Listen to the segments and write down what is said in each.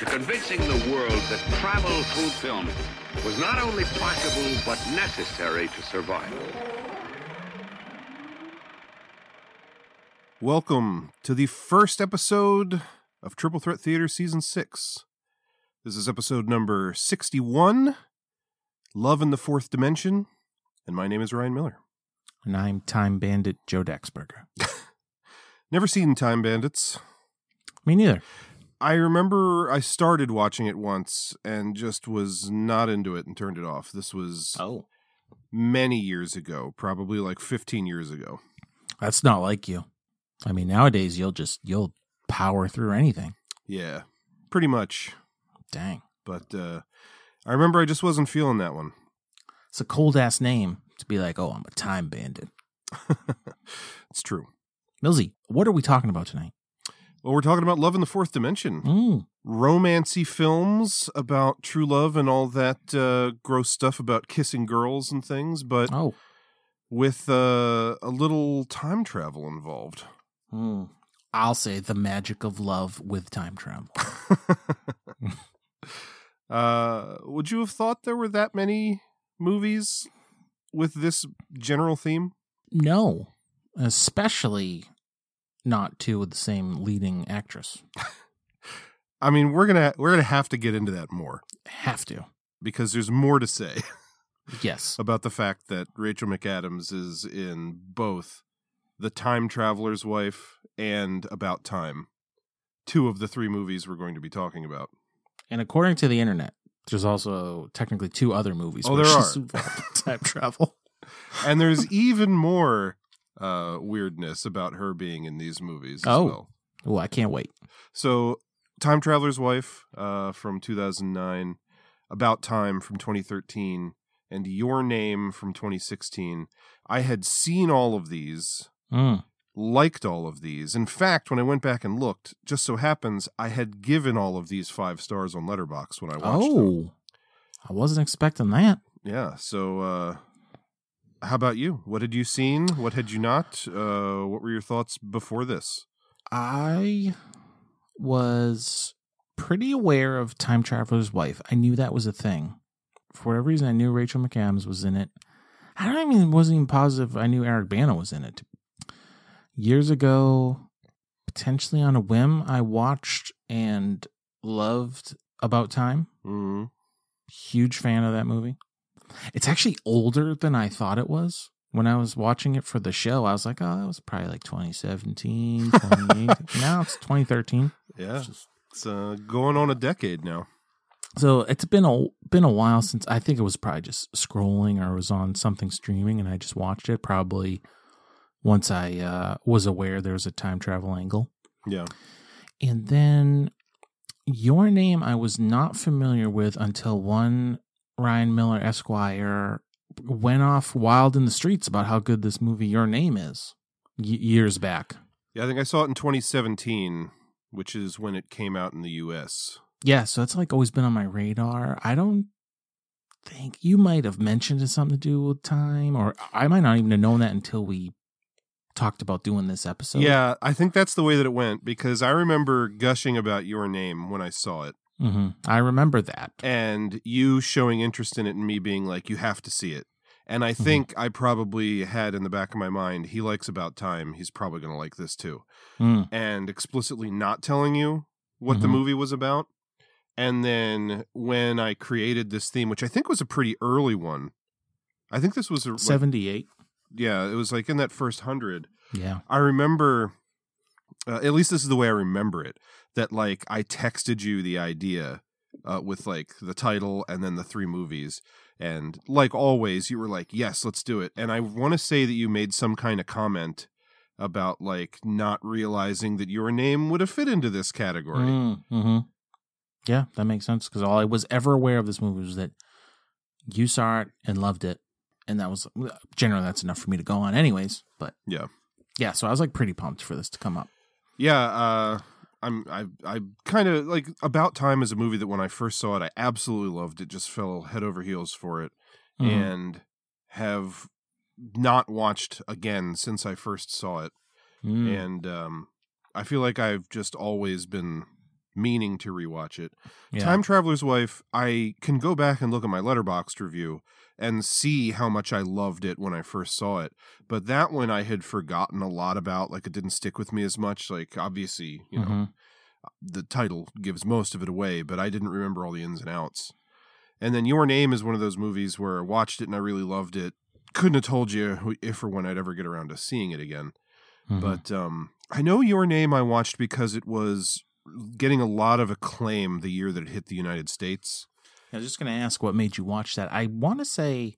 to convincing the world that travel through film was not only possible, but necessary to survive. Welcome to the first episode of Triple Threat Theater Season 6. This is episode number 61 Love in the Fourth Dimension. And my name is Ryan Miller. And I'm Time Bandit Joe Daxberger. Never seen Time Bandits. Me neither. I remember I started watching it once and just was not into it and turned it off. This was Oh. many years ago, probably like 15 years ago. That's not like you. I mean, nowadays you'll just you'll power through anything. Yeah, pretty much. Dang. But uh, I remember I just wasn't feeling that one. It's a cold ass name to be like, oh, I'm a time bandit. it's true. Millsy, what are we talking about tonight? Well, we're talking about love in the fourth dimension. Mm. Romancy films about true love and all that uh, gross stuff about kissing girls and things, but Oh. with uh, a little time travel involved. Mm. I'll say the magic of love with time travel. uh, would you have thought there were that many movies with this general theme? No, especially not two with the same leading actress. I mean, we're gonna we're gonna have to get into that more Have to. because there's more to say Yes. about the fact that Rachel McAdams is in both The Time Traveler's Wife and About Time, two of the three movies we're going to be talking about. And according to the internet, there's also technically two other movies. Oh, there are. time travel. And there's even more uh, weirdness about her being in these movies as Oh. well. Oh, I can't wait. So, Time Traveler's Wife uh, from 2009, About Time from 2013, and Your Name from 2016. I had seen all of these, Mm. liked all of these. In fact, when I went back and looked, just so happens I had given all of these five stars on Letterboxd when I watched them. Oh, I wasn't expecting that. Yeah. So, uh, how about you? What had you seen? What had you not? Uh, what were your thoughts before this? I was pretty aware of Time Traveler's Wife. I knew that was a thing. For whatever reason, I knew Rachel McAdams was in it. I don't even wasn't even positive I knew Eric Bana was in it. Years ago, potentially on a whim, I watched and loved About Time. Mm-hmm. Huge fan of that movie. It's actually older than I thought it was. When I was watching it for the show, I was like, oh, that was probably like 2017, 2018. now it's 2013. Yeah. It's just- It's uh, going on a decade now. So it's been a been a while since I think it was probably just scrolling or was on something streaming and I just watched it probably once I uh, was aware there was a time travel angle. Yeah. And then your name I was not familiar with until one Ryan Miller Esquire went off wild in the streets about how good this movie Your Name is y- years back. Yeah, I think I saw it in 2017, which is when it came out in the US. Yeah, so it's like always been on my radar. I don't think you might have mentioned it's something to do with time, or I might not even have known that until we talked about doing this episode. yeah, I think that's the way that it went because I remember gushing about your name when I saw it hmm I remember that. and you showing interest in it and me being like, you have to see it. And I think I probably had in the back of my mind, he likes About Time. He's probably going to like this too. Mm. and explicitly not telling you what the Mhm. movie was about. And then when I created this theme, which I think was a pretty early one, I think this was a, like, 78. yeah, it was like in that first hundred. Yeah. I remember, uh, at least this is the way I remember it, that like I texted you the idea uh, with like the title and then the three movies. And like always, you were like, yes, let's do it. And I want to say that you made some kind of comment about like not realizing that your name would have fit into this category. Mm, hmm Yeah, that makes sense because all I was ever aware of this movie was that You saw it and loved it, and that was generally that's enough for me to go on, anyways. But Yeah. yeah, so I was like pretty pumped for this to come up. Yeah, uh, I'm I I kind of like About Time is a movie that when I first saw it, I absolutely loved it. Just fell head over heels for it, Mhm. and have not watched again since I first saw it. Mm. And um, I feel like I've just always been meaning to rewatch it. yeah. Time Traveler's Wife, I can go back and look at my letterboxd review and see how much I loved it when I first saw it. But that one I had forgotten a lot about. Like it didn't stick with me as much. Like obviously, you know, Mhm. the title gives most of it away, but I didn't remember all the ins and outs. And then Your Name is one of those movies where I watched it and I really loved it. Couldn't have told you if or when I'd ever get around to seeing it again. Mhm. But um, I know Your Name I watched because it was getting a lot of acclaim the year that it hit the United States. I was just gonna ask what made you watch that. I want to say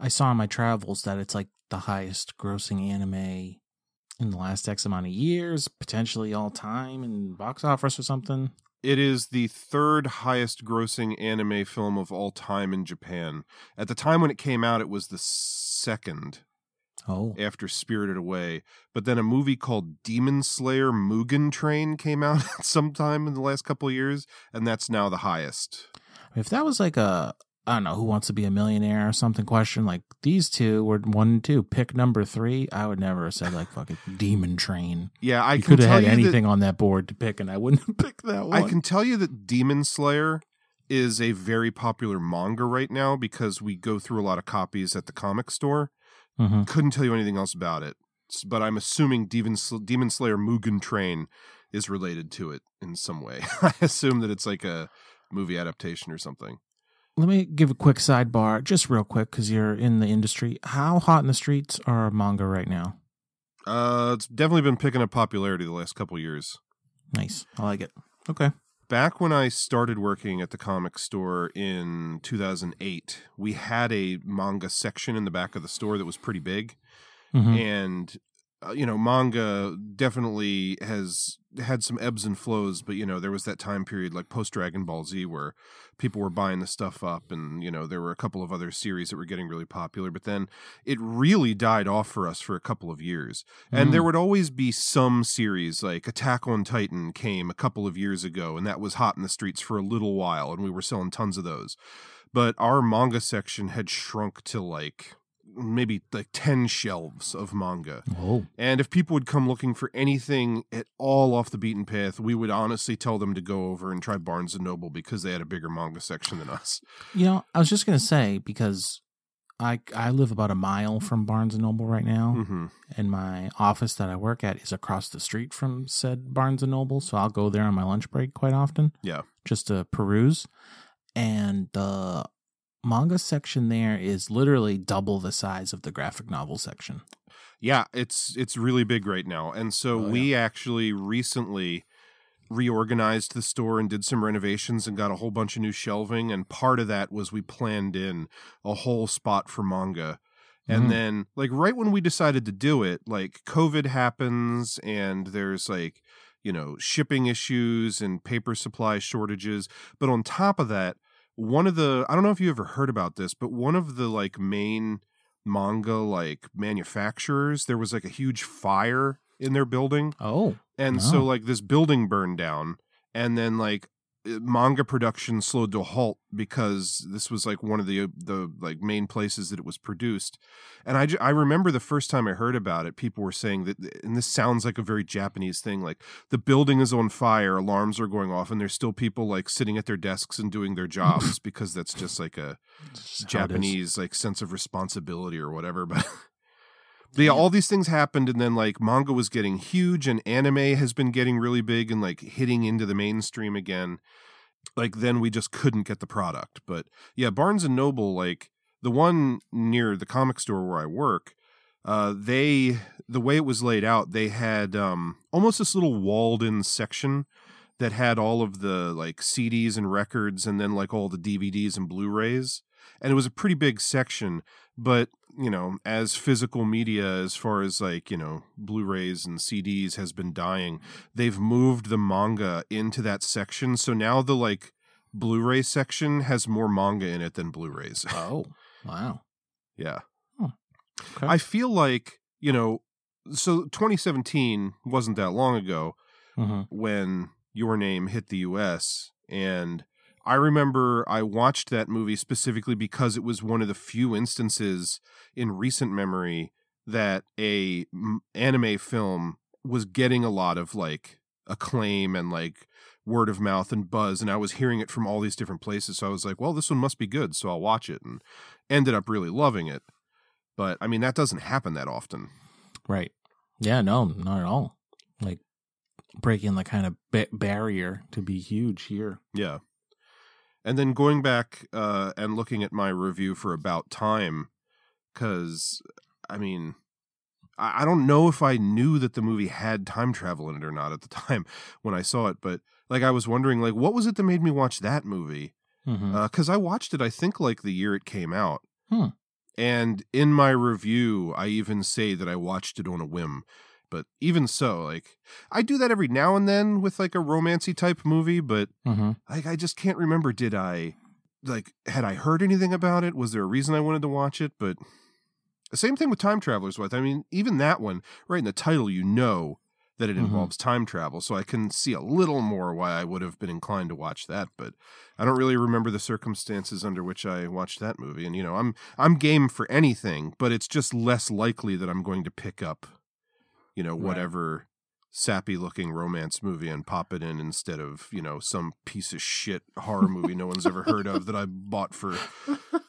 I saw in my travels that it's like the highest grossing anime in the last X amount of years, potentially all time in box office or something. It is the third highest grossing anime film of all time in Japan. At the time when it came out, it was the second Oh, after Spirited Away. But then a movie called Demon Slayer Mugen Train came out sometime in the last couple of years, and that's now the highest. If that was like a I don't know who wants to be a millionaire or something question like these two were one and two pick number three, I would never have said like fucking Demon Train. Yeah, I could have had you that- anything on that board to pick, and I wouldn't have picked that one. I can tell you that Demon Slayer is a very popular manga right now because we go through a lot of copies at the comic store. Mhm. Couldn't tell you anything else about it, but I'm assuming Demon, Demon Slayer Mugen Train is related to it in some way. I assume that it's like a movie adaptation or something. Let me give a quick sidebar, just real quick, because you're in the industry. How hot in the streets are manga right now? Uh, it's definitely been picking up popularity the last couple years. Nice, I like it. Okay. Back when I started working at the comic store in 2008, we had a manga section in the back of the store that was pretty big. Mhm. and uh, you know manga definitely has had some ebbs and flows but you know there was that time period like post dragon ball z where people were buying the stuff up and you know there were a couple of other series that were getting really popular but then it really died off for us for a couple of years and Mm. there would always be some series like attack on titan came a couple of years ago and that was hot in the streets for a little while and we were selling tons of those but our manga section had shrunk to like maybe like 10 shelves of manga. Oh, And if people would come looking for anything at all off the beaten path, we would honestly tell them to go over and try Barnes and Noble because they had a bigger manga section than us. you know, I was just gonna say because I I live about a mile from Barnes and Noble right now, hmm and my office that I work at is across the street from said Barnes and Noble, so I'll go there on my lunch break quite often. Yeah. just to peruse. And the manga section there is literally double the size of the graphic novel section. Yeah, it's it's really big right now. And so Oh, we actually recently reorganized the store and did some renovations and got a whole bunch of new shelving and part of that was we planned in a whole spot for manga. And Mm. then like right when we decided to do it, like COVID happens and there's like, you know, shipping issues and paper supply shortages, but on top of that, one of the I don't know if you ever heard about this, but one of the like main manga like manufacturers there was like a huge fire in their building Oh, and so Oh. like this building burned down and then like manga production slowed to a halt because this was like one of the uh, the like main places that it was produced and I, I remember the first time i heard about it people were saying that and this sounds like a very japanese thing like the building is on fire alarms are going off and there's still people like sitting at their desks and doing their jobs because that's just like a Just how it is. Japanese like sense of responsibility or whatever. But, but yeah, all these things happened, and then like manga was getting huge, and anime has been getting really big and like hitting into the mainstream again. Like then we just couldn't get the product. But yeah, Barnes and Noble, like the one near the comic store where I work, uh, they the way it was laid out, they had um almost this little walled in section that had all of the like CDs and records and then like all the DVDs and Blu-rays. And it was a pretty big section, but you know, as physical media as far as like, you know, Blu-rays and CDs has been dying, they've moved the manga into that section. So now the like Blu-ray section has more manga in it than Blu-rays. Oh, wow. yeah. Okay. I feel like, you know, so 2017 wasn't that long ago hmm when Your Name hit the US and I remember I watched that movie specifically because it was one of the few instances in recent memory that a m- anime film was getting a lot of like acclaim and like word of mouth and buzz and I was hearing it from all these different places so I was like well this one must be good so I'll watch it and ended up really loving it but I mean that doesn't happen that often Right. Yeah, no, not at all. Like breaking the kind of ba- barrier to be huge here. Yeah. And then going back uh, and looking at my review for About Time, because, I mean, I, I don't know if I knew that the movie had time travel in it or not at the time when I saw it, but like I was wondering, like, what was it that made me watch that movie? Because I watched it, I think, like the year it came out. Hmm. And in my review, I even say that I watched it on a whim. But even so, like, I do that every now and then with like a romancy type movie, but hmm like I just can't remember did I like had I heard anything about it? Was there a reason I wanted to watch it? But the same thing with Time Traveler's Wife. I mean, even that one, right in the title, you know that it Mhm. involves time travel, so I can see a little more why I would have been inclined to watch that, but I don't really remember the circumstances under which I watched that movie. And you know, I'm I'm game for anything, but it's just less likely that I'm going to pick up, you know, Right. whatever sappy looking romance movie and pop it in instead of, you know, some piece of shit horror movie no one's ever heard of that I bought for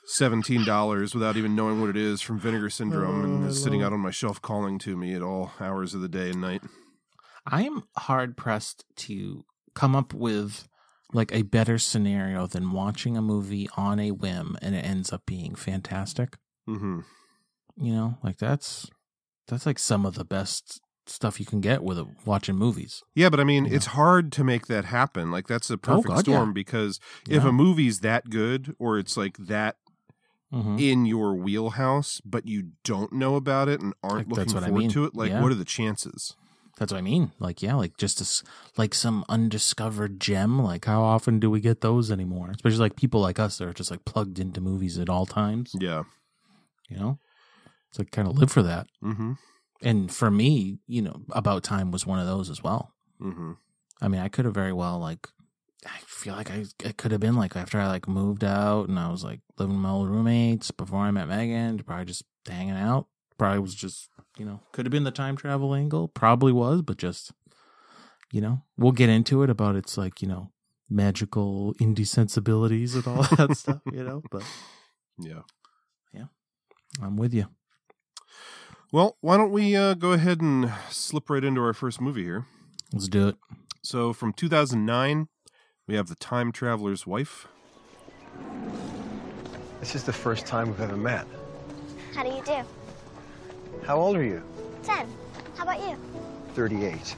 seventeen dollars without even knowing what it is from Vinegar Syndrome and Oh, is sitting out on my shelf calling to me at all hours of the day and night. I am hard pressed to come up with like a better scenario than watching a movie on a whim and it ends up being fantastic. Mm-hmm. You know, like that's that's like some of the best stuff you can get with a, watching movies. Yeah, but I mean, Yeah. it's hard to make that happen. Like that's a perfect Oh, God, storm yeah. because if Yeah. a movie's that good or it's like that Mhm. in your wheelhouse, but you don't know about it and aren't Like, looking what I forward mean. to it, like what are the chances? That's what I mean. Like, yeah, like just like some undiscovered gem. Like, how often do we get those anymore? Especially like people like us that are just like plugged into movies at all times. Yeah. You know, it's like kind of live for that. Mm-hmm. And for me, you know, about time was one of those as well. Mm-hmm. I mean, I could have very well like. I feel like I it could have been like after I like moved out and I was like living with my old roommates before I met Megan, probably just hanging out. Probably was just you know could have been the time travel angle. Probably was, but just you know we'll get into it about its like you know magical indie sensibilities and all that stuff. You know, but yeah, Yeah. I'm with you. Well, why don't we uh, go ahead and slip right into our first movie here? Let's do it. So from 2009, we have The Time Traveler's Wife. This is the first time we've ever met. How do you do? How old are you? Ten. How about you? 38.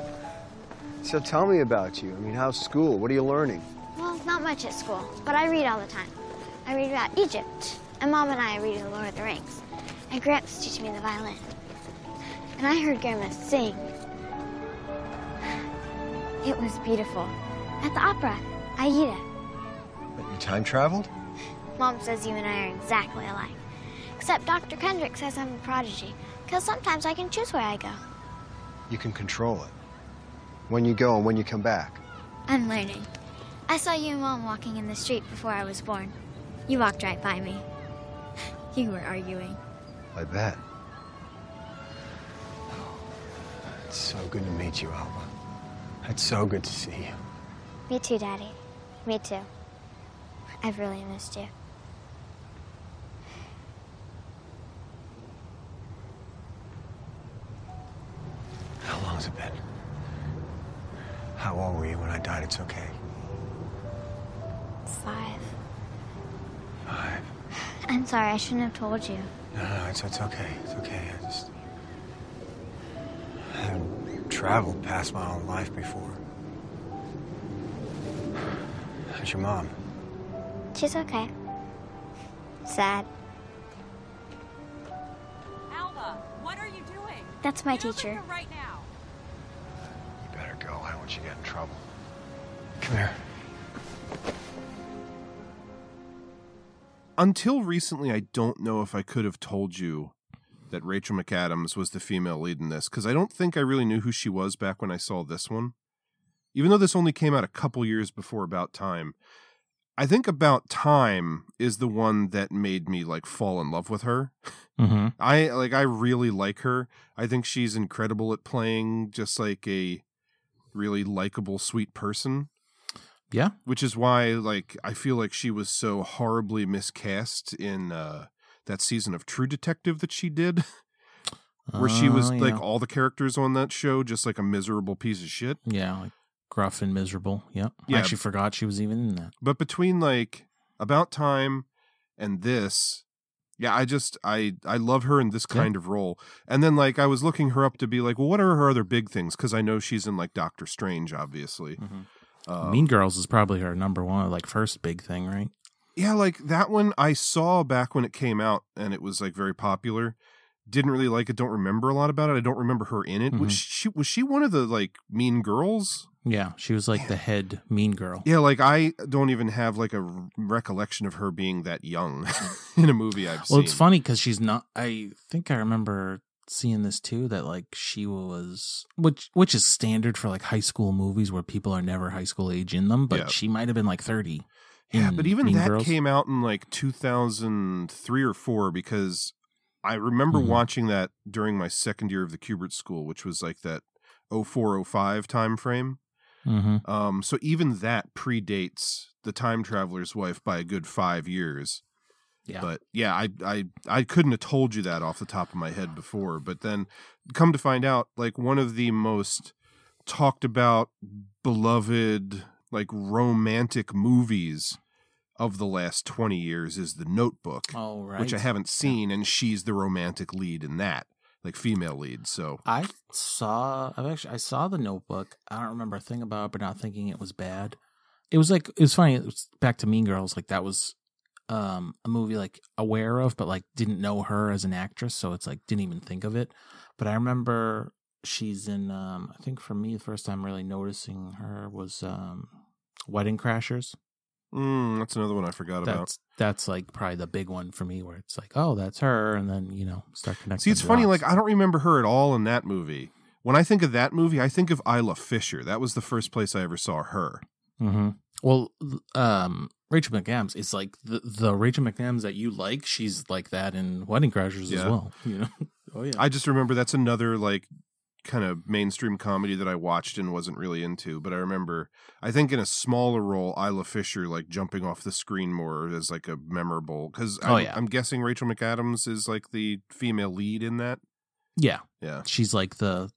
so tell me about you. I mean, how's school? What are you learning? Well, not much at school, but I read all the time. I read about Egypt, and Mom and I are reading The Lord of the Rings. And Gramps teaching me the violin. And I heard Grandma sing. It was beautiful. At the opera, Aida. But you time traveled? Mom says you and I are exactly alike. Except Dr. Kendrick says I'm a prodigy, because sometimes I can choose where I go. You can control it. When you go and when you come back. I'm learning. I saw you and Mom walking in the street before I was born. You walked right by me. You were arguing. I bet. It's so good to meet you, Alba. It's so good to see you. Me too, Daddy. Me too. I've really missed you. How long's it been? How old were you when I died? It's okay. Five. Five. I'm sorry, I shouldn't have told you. No, no, it's, it's okay. It's okay. I just I haven't traveled past my own life before. How's your mom? She's okay. Sad. Alba, what are you doing? That's my Get over teacher. here right now. You better go. I don't want you to get in trouble. Come here. Until recently, I don't know if I could have told you that Rachel McAdams was the female lead in this because I don't think I really knew who she was back when I saw this one. Even though this only came out a couple years before About Time, I think About Time is the one that made me like fall in love with her. Mm-hmm. I like I really like her. I think she's incredible at playing just like a really likable, sweet person. Yeah. Which is why like I feel like she was so horribly miscast in uh that season of True Detective that she did. Where she was Oh, like all the characters on that show just like a miserable piece of shit. Yeah, like gruff and miserable. Yep. Yeah. I actually forgot she was even in that. But between like About Time and this, yeah, I just I I love her in this Yeah. kind of role. And then like I was looking her up to be like, well, what are her other big things? Because I know she's in like Doctor Strange, obviously. Um, mean Girls is probably her number one, like first big thing, right? Yeah, like that one I saw back when it came out and it was like very popular. Didn't really like it, don't remember a lot about it. I don't remember her in it. Was Mhm. she was she one of the like mean girls? Yeah, she was like the head mean girl. Yeah, like I don't even have like a recollection of her being that young in a movie I've seen. Well, it's funny because she's not. I think I remember seeing this too. That like she was, which which is standard for like high school movies where people are never high school age in them. But Yeah. she might have been like thirty. Yeah, but even Mean that Girls. came out in like 2003 or 4 because I remember Mhm. watching that during my second year of the Kubert school, which was like that 0405 time frame. Mhm. Um, so even that predates the time traveler's wife by a good five years. Yeah. But yeah, I I I couldn't have told you that off the top of my head before. But then come to find out, like one of the most talked about, beloved, like romantic movies of the last twenty years is The Notebook, Oh right. which I haven't seen, and she's the romantic lead in that, like female lead. So I saw. I've actually I saw the Notebook. I don't remember a thing about it, but not thinking it was bad. It was like it was funny. It was back to Mean Girls. Like that was um a movie like aware of, but like didn't know her as an actress, so it's like didn't even think of it. But I remember she's in. um I think for me, the first time really noticing her was um Wedding Crashers. mm, that's another one I forgot about. That's that's like probably the big one for me, where it's like, oh, that's her, and then you know start connecting. See, it's funny. dots. Like I don't remember her at all in that movie. When I think of that movie, I think of Isla Fisher. That was the first place I ever saw her. Mm-hmm. Well, um, Rachel McAdams is like the the Rachel McAdams that you like. She's like that in Wedding Crashers as well. You know. oh yeah. I just remember that's another like kind of mainstream comedy that I watched and wasn't really into. But I remember, I think in a smaller role, Isla Fisher like jumping off the screen more as like a memorable because Oh, I'm, yeah. I'm guessing Rachel McAdams is like the female lead in that. yeah. Yeah, She's like the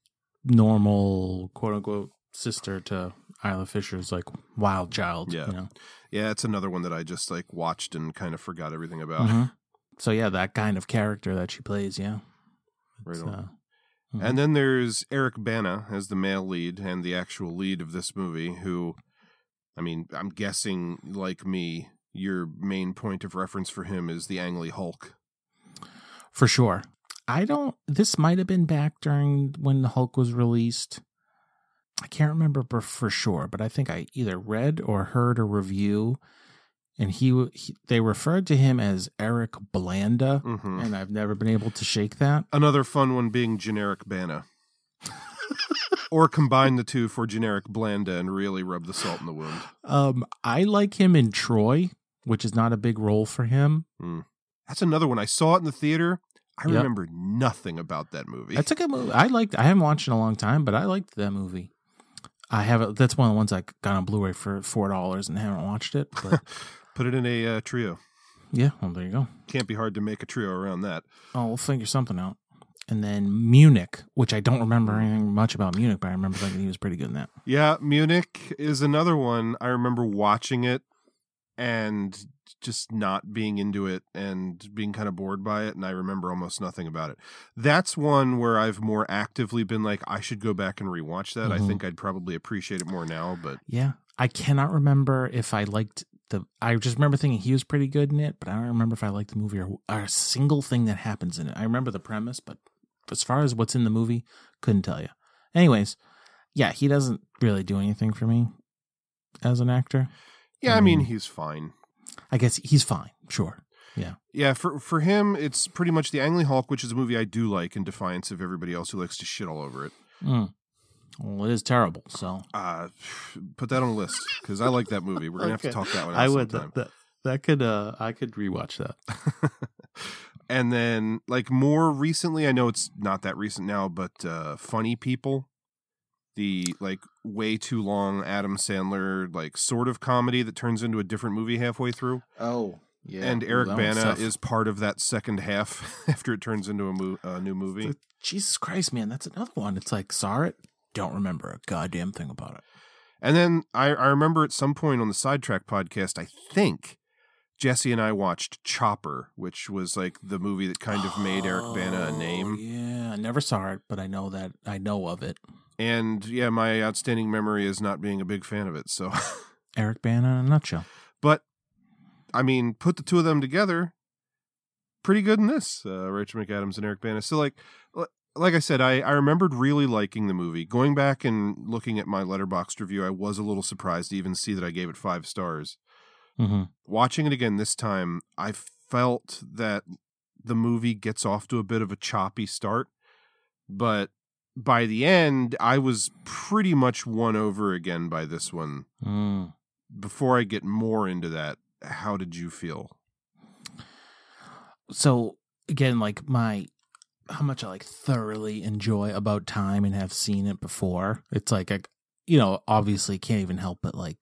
normal quote unquote sister to Isla Fisher's like wild child. Yeah. You know. Yeah, it's another one that I just like watched and kind of forgot everything about. Mhm. So yeah, that kind of character that she plays. Yeah. Right on. uh, mhm. And then there's Eric Bana as the male lead and the actual lead of this movie, who, I mean, I'm guessing, like me, your main point of reference for him is the Ang Lee Hulk. for sure. I don't. This might have been back during when the Hulk was released. I can't remember for- sure, but I think I either read or heard a review, and he, he they referred to him as Eric Blanda, Mhm. and I've never been able to shake that. Another fun one being generic Bana. or combine the two for generic Blanda and really rub the salt in the wound. Um, I like him in Troy, which is not a big role for him. That's another one. I saw it in the theater. I Yep. remember nothing about that movie. That's a good movie. I liked. I haven't watched it in a long time, but I liked that movie. I have. it. That's one of the ones I got on Blu-ray for four dollars and haven't watched it. But Put it in a uh, trio. yeah, well, there you go. Can't be hard to make a trio around that. Oh, we'll figure something out. And then Munich, which I don't remember anything much about Munich, but I remember thinking he was pretty good in that. Yeah, Munich is another one. I remember watching it and just not being into it and being kind of bored by it. And I remember almost nothing about it. That's one where I've more actively been like, I should go back and rewatch that. I Mhm. think I'd probably appreciate it more now. But Yeah, I cannot remember if I liked the. I just remember thinking he was pretty good in it, but I don't remember if I liked the movie or, or a single thing that happens in it. I remember the premise, but as far as what's in the movie, couldn't tell you. Anyways, yeah, he doesn't really do anything for me as an actor. Yeah, I I mean, mean- he's fine. I guess he's fine, sure. Yeah. Yeah, for for him, it's pretty much the Ang Lee Hulk, which is a movie I do like, in defiance of everybody else who likes to shit all over it. Mm. Well, it is terrible. So Uh, put that on a list because I like that movie. We're gonna have to Okay. talk that one. Out I would that, that that could uh I could rewatch that. and then like more recently, I know it's not that recent now, but uh, Funny People, the like way too long Adam Sandler like sort of comedy that turns into a different movie halfway through. Oh yeah, and Eric Bana is part of that second half after it turns into a, mo- a new movie. Jesus Christ, man, that's another one. It's like saw it, don't remember a goddamn thing about it. And then I, I remember at some point on the Sidetrack podcast, I think Jesse and I watched Chopper, which was like the movie that kind of made Eric Bana a Oh, name. Yeah, I never saw it, but I know that I know of it. And yeah, my outstanding memory is not being a big fan of it. So, Eric Bana in a nutshell. but I mean, put the two of them together, pretty good in this. Uh, Rachel McAdams and Eric Bana. So like, like I said, I I remembered really liking the movie. Going back and looking at my letterboxd review, I was a little surprised to even see that I gave it five stars. Mm-hmm. watching it again this time, I felt that the movie gets off to a bit of a choppy start, but by the end, I was pretty much won over again by this one. Mm. Before I get more into that, how did you feel? So again, like my how much I like thoroughly enjoy about time and have seen it before. It's like I, you know, obviously can't even help but like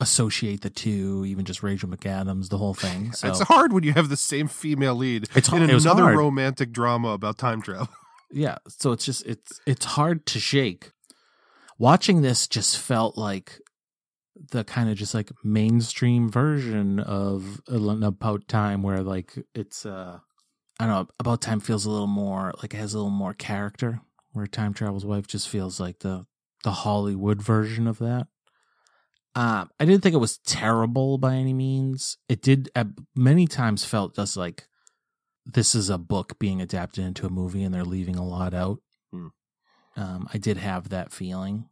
associate the two, even just Rachel McAdams, the whole thing. So It's hard when you have the same female lead It's in another hard. romantic drama about time travel. Yeah, so it's just it's it's hard to shake. Watching this just felt like the kind of just like mainstream version of about time where like it's uh I don't know about time feels a little more like it has a little more character where time travel's wife just feels like the the Hollywood version of that. Um, I didn't think it was terrible by any means. It did uh, many times felt just like this is a book being adapted into a movie and they're leaving a lot out. Hmm. Um, I did have that feeling.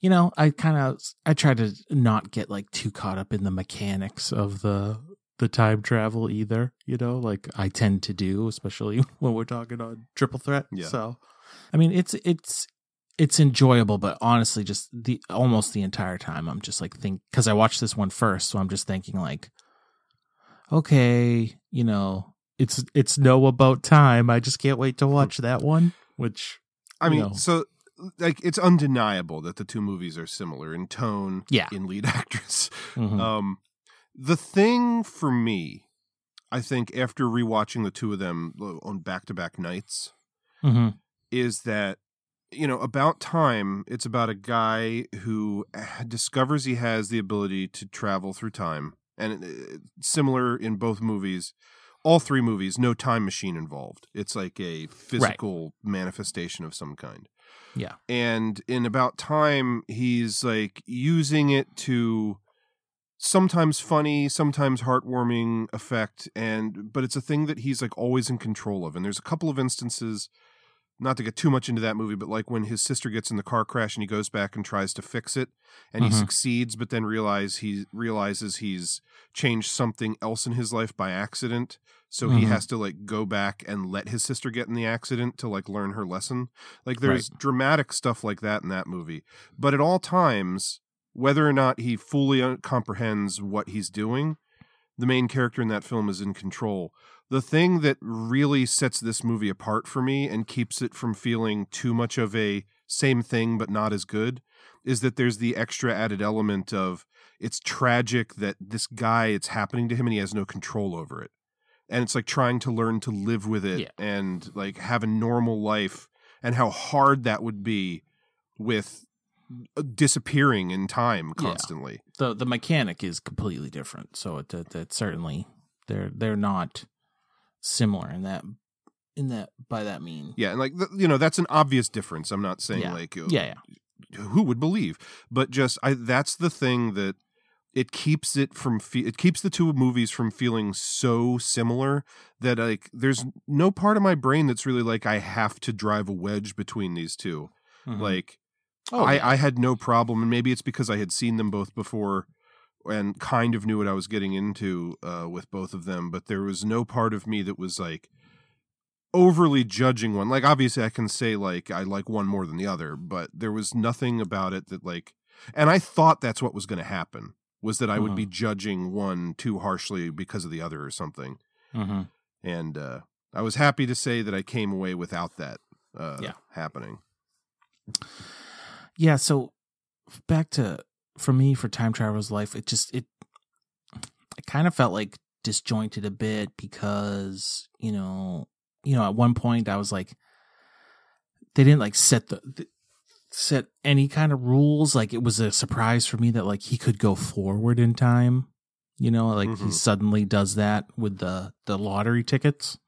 You know, I kind of I try to not get like too caught up in the mechanics of the the time travel either. You know, like I tend to do, especially when we're talking on triple threat. Yeah. So, I mean, it's it's it's enjoyable, but honestly, just the almost the entire time, I'm just like think because I watched this one first, so I'm just thinking like, okay, you know, it's it's no about time. I just can't wait to watch that one. Which I you mean, know. so like it's undeniable that the two movies are similar in tone, Yeah. in lead actress. Mhm. Um, the thing for me, I think, after rewatching the two of them on back to back nights, Mhm. is that you know about time. It's about a guy who uh, discovers he has the ability to travel through time, and uh, similar in both movies. All three movies, no time machine involved. It's like a physical manifestation of some kind. Yeah, and in about time he's like using it to sometimes funny sometimes heartwarming effect and but it's a thing that he's like always in control of. And there's a couple of instances not to get too much into that movie but like when his sister gets in the car crash and he goes back and tries to fix it and he Mhm. succeeds but then realize he realizes he's changed something else in his life by accident so he Mhm. has to like go back and let his sister get in the accident to like learn her lesson. Like there's dramatic stuff like that in that movie. But at all times whether or not he fully comprehends what he's doing the main character in that film is in control. The thing that really sets this movie apart for me and keeps it from feeling too much of a same thing but not as good is that there's the extra added element of it's tragic that this guy it's happening to him and he has no control over it and it's like trying to learn to live with it Yeah. and like have a normal life and how hard that would be with uh, disappearing in time Yeah. constantly the the mechanic is completely different. So it that, that certainly they're they're not similar in that in that by that mean. yeah and like you know that's an obvious difference i'm not saying Yeah. like Yeah, yeah. who would believe but just i that's the thing that it keeps it from fe- it keeps the two movies from feeling so similar that like there's no part of my brain that's really like i have to drive a wedge between these 2 Mhm. like Oh, I, yeah. I had no problem and maybe it's because i had seen them both before and kind of knew what I was getting into uh, with both of them, but there was no part of me that was like overly judging one. Like obviously I can say like I like one more than the other, but there was nothing about it that like and I thought that's what was going to happen was that I would be judging one too harshly because of the other or something. Mm-hmm. And uh I was happy to say that I came away without that uh Yeah. happening. Yeah, so back to for me for time traveler's life, it just it it kind of felt like disjointed a bit because you know you know at one point I was like they didn't like set the set any kind of rules like it was a surprise for me that like he could go forward in time you know like he Mhm. suddenly does that with the the lottery tickets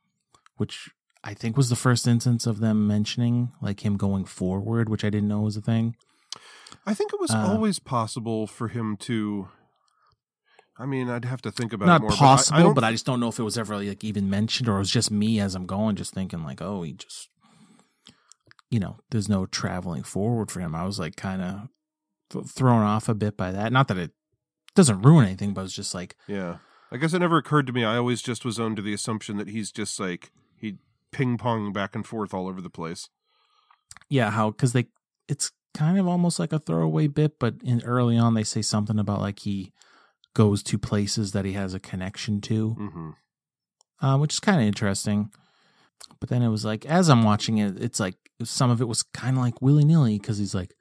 which I think was the first instance of them mentioning like him going forward which I didn't know was a thing I think it was Uh, always possible for him to. I mean, I'd have to think about it not more. possible, but but I, I, don't just don't know if it was ever like even mentioned or it was just me as I'm going, just thinking like, oh, he just, you know, there's no traveling forward for him. I was like kind of th- thrown off a bit by that. Not that it doesn't ruin anything, but it's just like, Yeah, I guess it never occurred to me. I always just was under the assumption that he's just like he ping pong back and forth all over the place. yeah, how because they, it's kind of almost like a throwaway bit, but in early on they say something about like he goes to places that he has a connection to. hmm uh, which is kind of interesting. But then it was like, as I'm watching it, it's like some of it was kind of like willy nilly because he's like,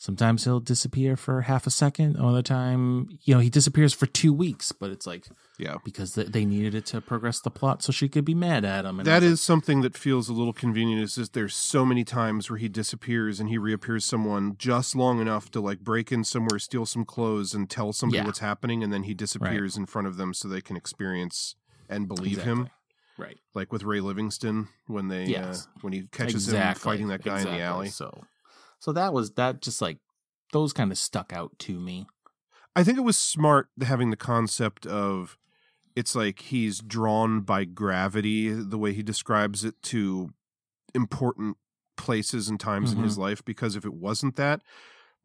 sometimes he'll disappear for half a second, other time, you know, he disappears for two weeks. But it's like Yeah, because th- they needed it to progress the plot, so she could be mad at him. And that is something that feels a little convenient. Is just there's so many times where he disappears and he reappears someone just long enough to like break in somewhere, steal some clothes, and tell somebody Yeah. what's happening, and then he disappears in front of them so they can experience and believe him. Exactly. right. Like with Ray Livingston when they Yes. uh, when he catches him fighting that guy in the alley. So, so that was that. Just like those kind of stuck out to me. I think it was smart having the concept of it's like he's drawn by gravity, the way he describes it, to important places and times in his life. Because if it wasn't that,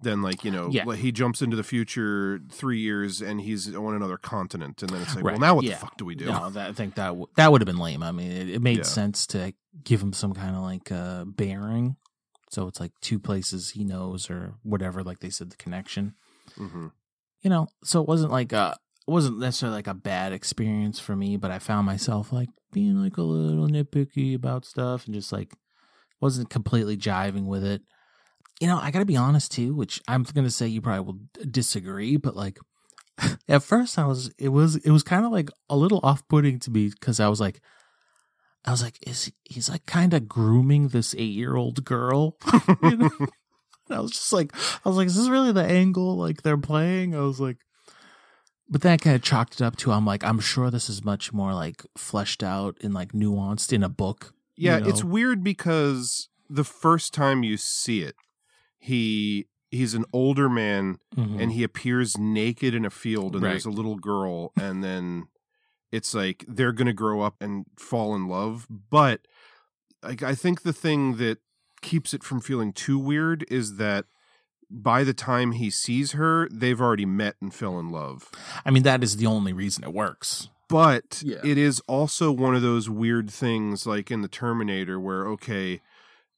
then like you know, Mm-hmm. Yeah. like he jumps into the future three years and he's on another continent, and then it's like, well, now what Yeah. the fuck do we do? No, that, I think that w- that would have been lame. I mean, it, it made Yeah. sense to give him some kind of like uh, bearing. So it's like two places he knows or whatever. Like they said, the connection. hmm You know, so it wasn't like a it wasn't necessarily like a bad experience for me, but I found myself like being like a little nitpicky about stuff and just like wasn't completely jiving with it. You know, I got to be honest too, which I'm going to say you probably will disagree, but like at first I was it was it was kind of like a little off-putting to me cuz I was like I was like is he's like kind of grooming this 8-year-old girl, you know? And I was just like I was like is this really the angle like they're playing? I was like but then I kind of chalked it up to I'm like I'm sure this is much more like fleshed out and like nuanced in a book. you Yeah, it's weird because the first time you see it, he he's an older man Mhm. and he appears naked in a field and Right. there's a little girl and then it's like they're going to grow up and fall in love but like i think the thing that keeps it from feeling too weird is that by the time he sees her they've already met and fell in love I mean that is the only reason it works. but Yeah. it is also one of those weird things like in the terminator where okay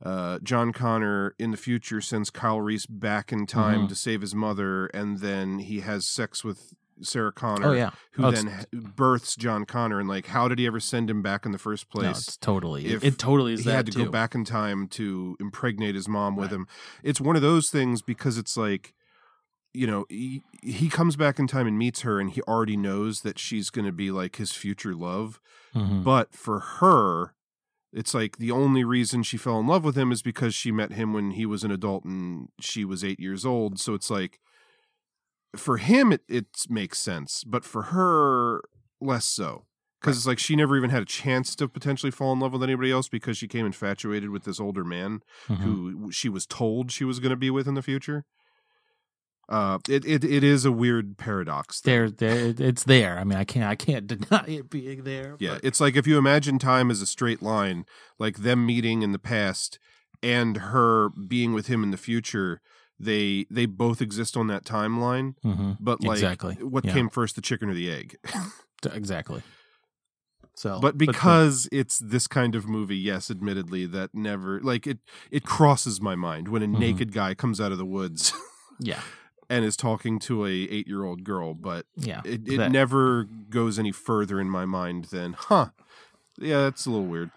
uh, John Connor in the future sends Kyle Reese back in time Mhm. to save his mother, and then he has sex with Sarah Connor, Oh yeah. who Oh, then births John Connor. And like, how did he ever send him back in the first No, place? it's totally if it, totally is that. he had to too. go back in time to impregnate his mom with him. It's one of those things because it's like, you know, he, he comes back in time and meets her, and he already knows that she's going to be like his future love. Mhm. But for her, it's like the only reason she fell in love with him is because she met him when he was an adult and she was eight years old. So it's like, for him, it, it makes sense, but for her, less so. Because it's like she never even had a chance to potentially fall in love with anybody else because she came infatuated with this older man Mhm. who she was told she was going to be with in the future. Uh, it, it it is a weird paradox. there, there, it's there. I mean, I can't, I can't deny it being there. Yeah, but- it's like if you imagine time as a straight line, like them meeting in the past and her being with him in the future, they they both exist on that timeline. hmm But like, Exactly. what Yeah. came first, the chicken or the egg? exactly. So, but the- because it's this kind of movie, yes, admittedly, that never like it it crosses my mind when a Mhm. naked guy comes out of the woods yeah, and is talking to a eight year old girl, but yeah, it, it that- never goes any further in my mind than, huh? Yeah, that's a little weird.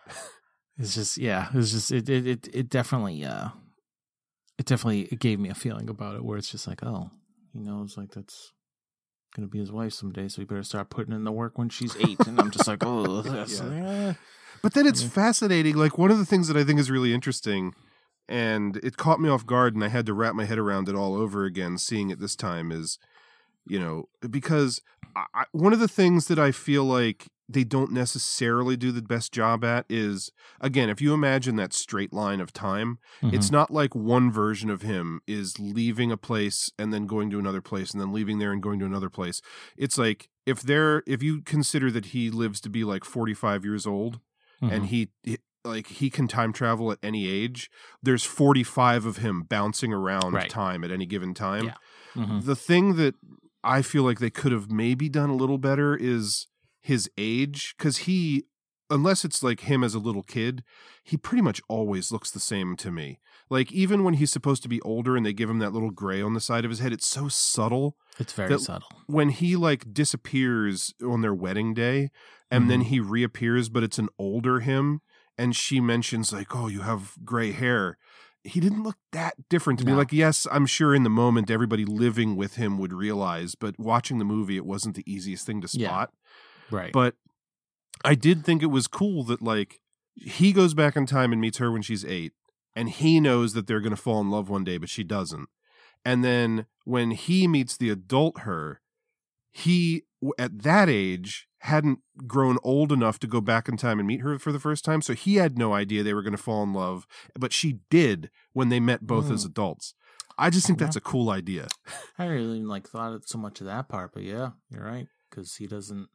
It's just yeah, it's just it it it, it definitely uh it definitely it gave me a feeling about it where it's just like, oh, he knows like that's gonna be his wife someday, so he better start putting in the work when she's eight. and I'm just like, oh eh. But then it's fascinating. Like one of the things that I think is really interesting, and it caught me off guard, and I had to wrap my head around it all over again, seeing it this time is, you know, because I, one of the things that I feel like they don't necessarily do the best job at is, again, if you imagine that straight line of time, it's not like one version of him is leaving a place and then going to another place and then leaving there and going to another place. It's like if they're if you consider that he lives to be like 45 years old Mhm. and he like he can time travel at any age, there's 45 of him bouncing around Right. time at any given time. Yeah. Mhm. The thing that I feel like they could have maybe done a little better is his age cuz he unless it's like him as a little kid, he pretty much always looks the same to me. Like even when he's supposed to be older and they give him that little gray on the side of his head, it's so subtle. it's very subtle. When he like disappears on their wedding day and then he reappears but it's an older him and she mentions like, "Oh, you have gray hair." He didn't look that different to me. Like, yes, I'm sure in the moment everybody living with him would realize, but watching the movie it wasn't the easiest thing to Yeah. spot. Right. But I did think it was cool that like he goes back in time and meets her when she's eight, and he knows that they're going to fall in love one day, but she doesn't. And then when he meets the adult her, he at that age hadn't grown old enough to go back in time and meet her for the first time, so he had no idea they were going to fall in love, but she did when they met both as Mm. adults. I just think Yeah. that's a cool idea. I really like thought of so much of that part, but yeah, you're right because he doesn't.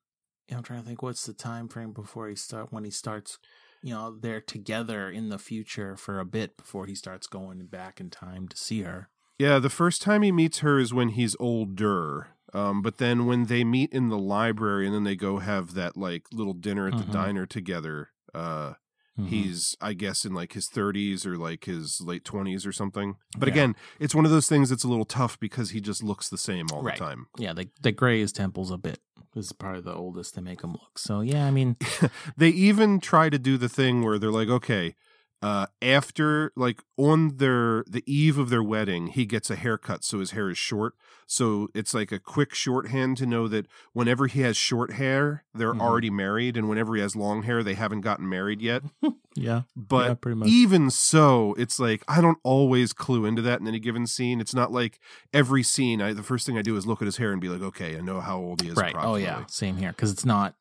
You know, I'm trying to think what's the time frame before he start when he starts. You know, they're together in the future for a bit before he starts going back in time to see her. Yeah, the first time he meets her is when he's older. Um, but then when they meet in the library and then they go have that like little dinner at the Mhm. diner together, uh, Mhm. he's I guess in like his 30s or like his late 20s or something. But Yeah. again, it's one of those things that's a little tough because he just looks the same all Right. the time. yeah, they they gray his temples a bit. This is probably the oldest they make him look. So yeah, I mean, they even try to do the thing where they're like, okay, uh, after like on their the eve of their wedding, he gets a haircut, so his hair is short. So it's like a quick shorthand to know that whenever he has short hair, they're Mhm. already married, and whenever he has long hair, they haven't gotten married yet. yeah, But yeah, pretty much. even so, it's like I don't always clue into that in any given scene. It's not like every scene. I the first thing I do is look at his hair and be like, okay, I know how old he is. right. Oh yeah, same here because it's not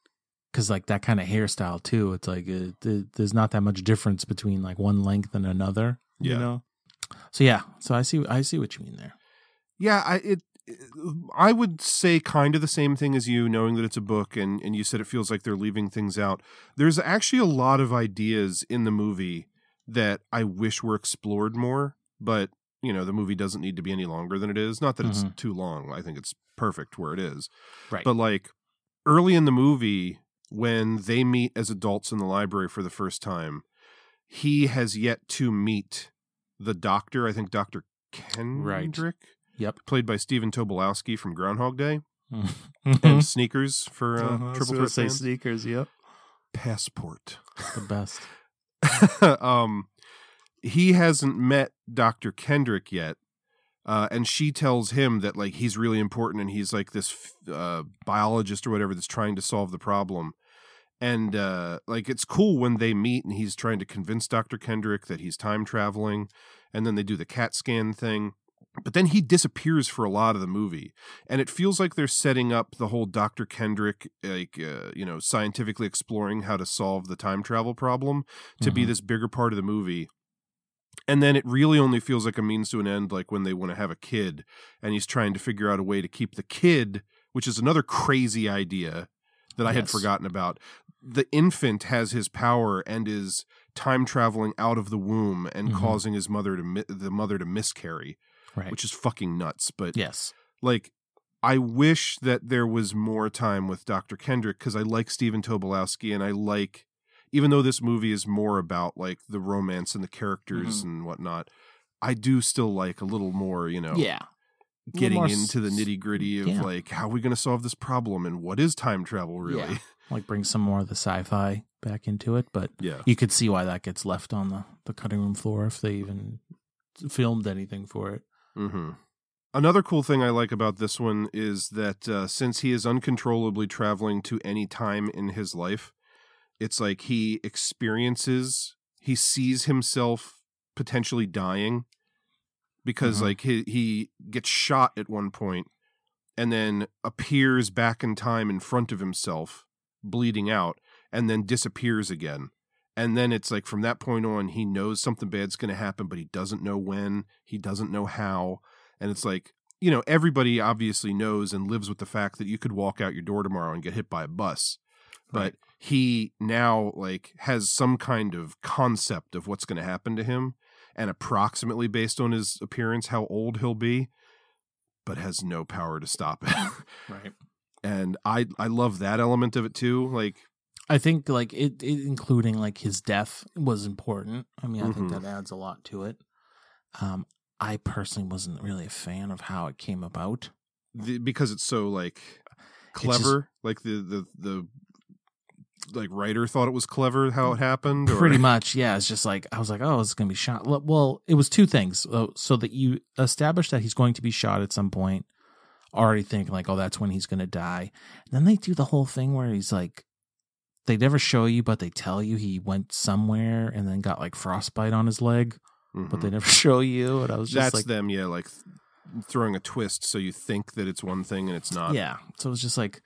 because like that kind of hairstyle too. It's like uh th- there's not that much difference between like one length and another. Yeah. You know. So yeah, so I see I see what you mean there. Yeah, I it, it- I would say kind of the same thing as you, knowing that it's a book, and and you said it feels like they're leaving things out. There's actually a lot of ideas in the movie that I wish were explored more, but you know the movie doesn't need to be any longer than it is. Not that it's Mhm. too long. I think it's perfect where it is. Right. But like early in the movie, when they meet as adults in the library for the first time, he has yet to meet the doctor. I think Doctor Kendrick Yep. played by Stephen Tobolowsky from Groundhog Day, and Sneakers for uh, Uh-huh, Triple Threat say fans. sneakers. Yep. Passport. The best. um, he hasn't met Dr. Kendrick yet. Uh, and she tells him that like he's really important and he's like this uh, biologist or whatever that's trying to solve the problem. And uh, like it's cool when they meet and he's trying to convince Dr. Kendrick that he's time traveling, and then they do the CAT scan thing. But then he disappears for a lot of the movie, and it feels like they're setting up the whole Dr. Kendrick, like uh, you know, scientifically exploring how to solve the time travel problem to be Mhm. this bigger part of the movie. And then it really only feels like a means to an end, like when they want to have a kid, and he's trying to figure out a way to keep the kid, which is another crazy idea that I had forgotten about. The infant has his power and is time traveling out of the womb and Mhm. causing his mother to mi- the mother to miscarry. Right. which is fucking nuts. But yes. like I wish that there was more time with Dr. Kendrick because I like Stephen Tobolowsky and I like even though this movie is more about like the romance and the characters Mhm. and whatnot, I do still like a little more, you know, Yeah. Little getting into the nitty gritty of yeah. like how are we going to solve this problem and what is time travel really? Yeah. Like bring some more of the sci-fi back into it, but Yeah. you could see why that gets left on the, the cutting room floor if they even filmed anything for it. hmm Another cool thing I like about this one is that uh, since he is uncontrollably traveling to any time in his life, it's like he experiences, he sees himself potentially dying because Mhm. like he he gets shot at one point and then appears back in time in front of himself bleeding out and then disappears again and then it's like from that point on he knows something bad's going to happen but he doesn't know when he doesn't know how and it's like you know everybody obviously knows and lives with the fact that you could walk out your door tomorrow and get hit by a bus but he now like has some kind of concept of what's going to happen to him and approximately based on his appearance how old he'll be but has no power to stop it Right. and i i love that element of it too like I think like it, it including like his death was important. I mean, I think Mhm. that adds a lot to it. Um, I personally wasn't really a fan of how it came about. the, because it's so like clever like the the the like writer thought it was clever how it happened or Pretty much, yeah. It's just like I was like, oh, it's gonna be shot. Well- it was two things. So, so that you establish that he's going to be shot at some point. Already thinking like, oh, that's when he's gonna die. And then they do the whole thing where he's like, they never show you, but they tell you he went somewhere and then got like frostbite on his leg, but they Mhm. never show you. And I was just that's like, them yeah like th- throwing a twist so you think that it's one thing and it's not Yeah. So it was just like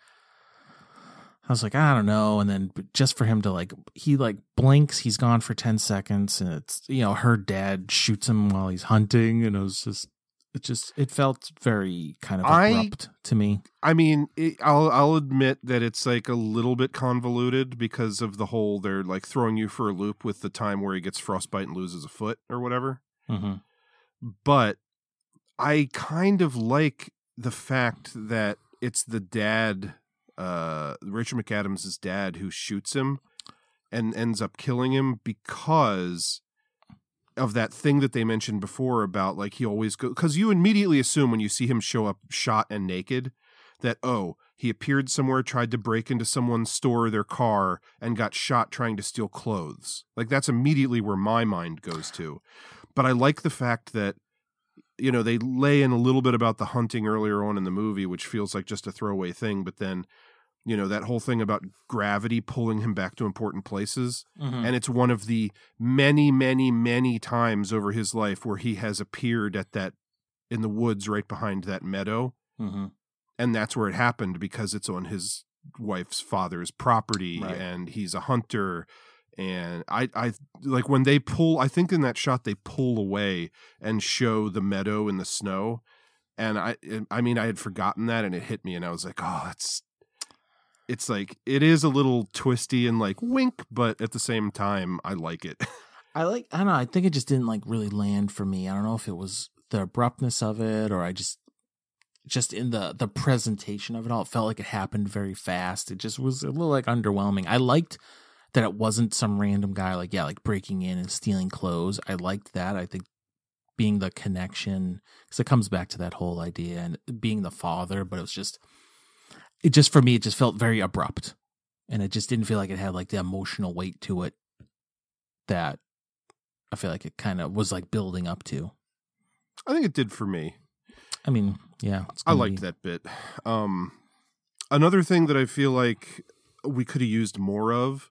I was like, I don't know. And then just for him to like he like blinks, he's gone for ten seconds and it's you know, her dad shoots him while he's hunting and it was just it just it felt very kind of I- abrupt to me. I mean, it, I'll I'll admit that it's like a little bit convoluted because of the whole they're like throwing you for a loop with the time where he gets frostbite and loses a foot or whatever. Mm-hmm. But I kind of like the fact that it's the dad, uh, Rachel McAdams' dad, who shoots him and ends up killing him because of that thing that they mentioned before about like he always go because you immediately assume when you see him show up shot and naked that oh he appeared somewhere tried to break into someone's store or their car and got shot trying to steal clothes like that's immediately where my mind goes to. But i like the fact that you know they lay in a little bit about the hunting earlier on in the movie which feels like just a throwaway thing but then you know that whole thing about gravity pulling him back to important places Mm-hmm. and it's one of the many many many times over his life where he has appeared at that in the woods right behind that meadow Mm-hmm. and that's where it happened because it's on his wife's father's property Right. and he's a hunter and I I like when they pull I think in that shot they pull away and show the meadow in the snow and I I mean I had forgotten that and it hit me and I was like oh that's it's like it is a little twisty and like wink but at the same time I like it I like I don't know, I think it just didn't like really land for me. I don't know if it was the abruptness of it or I just just in the the presentation of it all, it felt like it happened very fast. It just was a little like underwhelming. I liked that it wasn't some random guy like yeah, like breaking in and stealing clothes. I liked that. I think being the connection because it comes back to that whole idea and being the father, but it was just it just for me it just felt very abrupt. And it just didn't feel like it had like the emotional weight to it that I feel like it kind of was like building up to. I think it did for me I mean, yeah, I liked be- that bit. Um, another thing that I feel like we could have used more of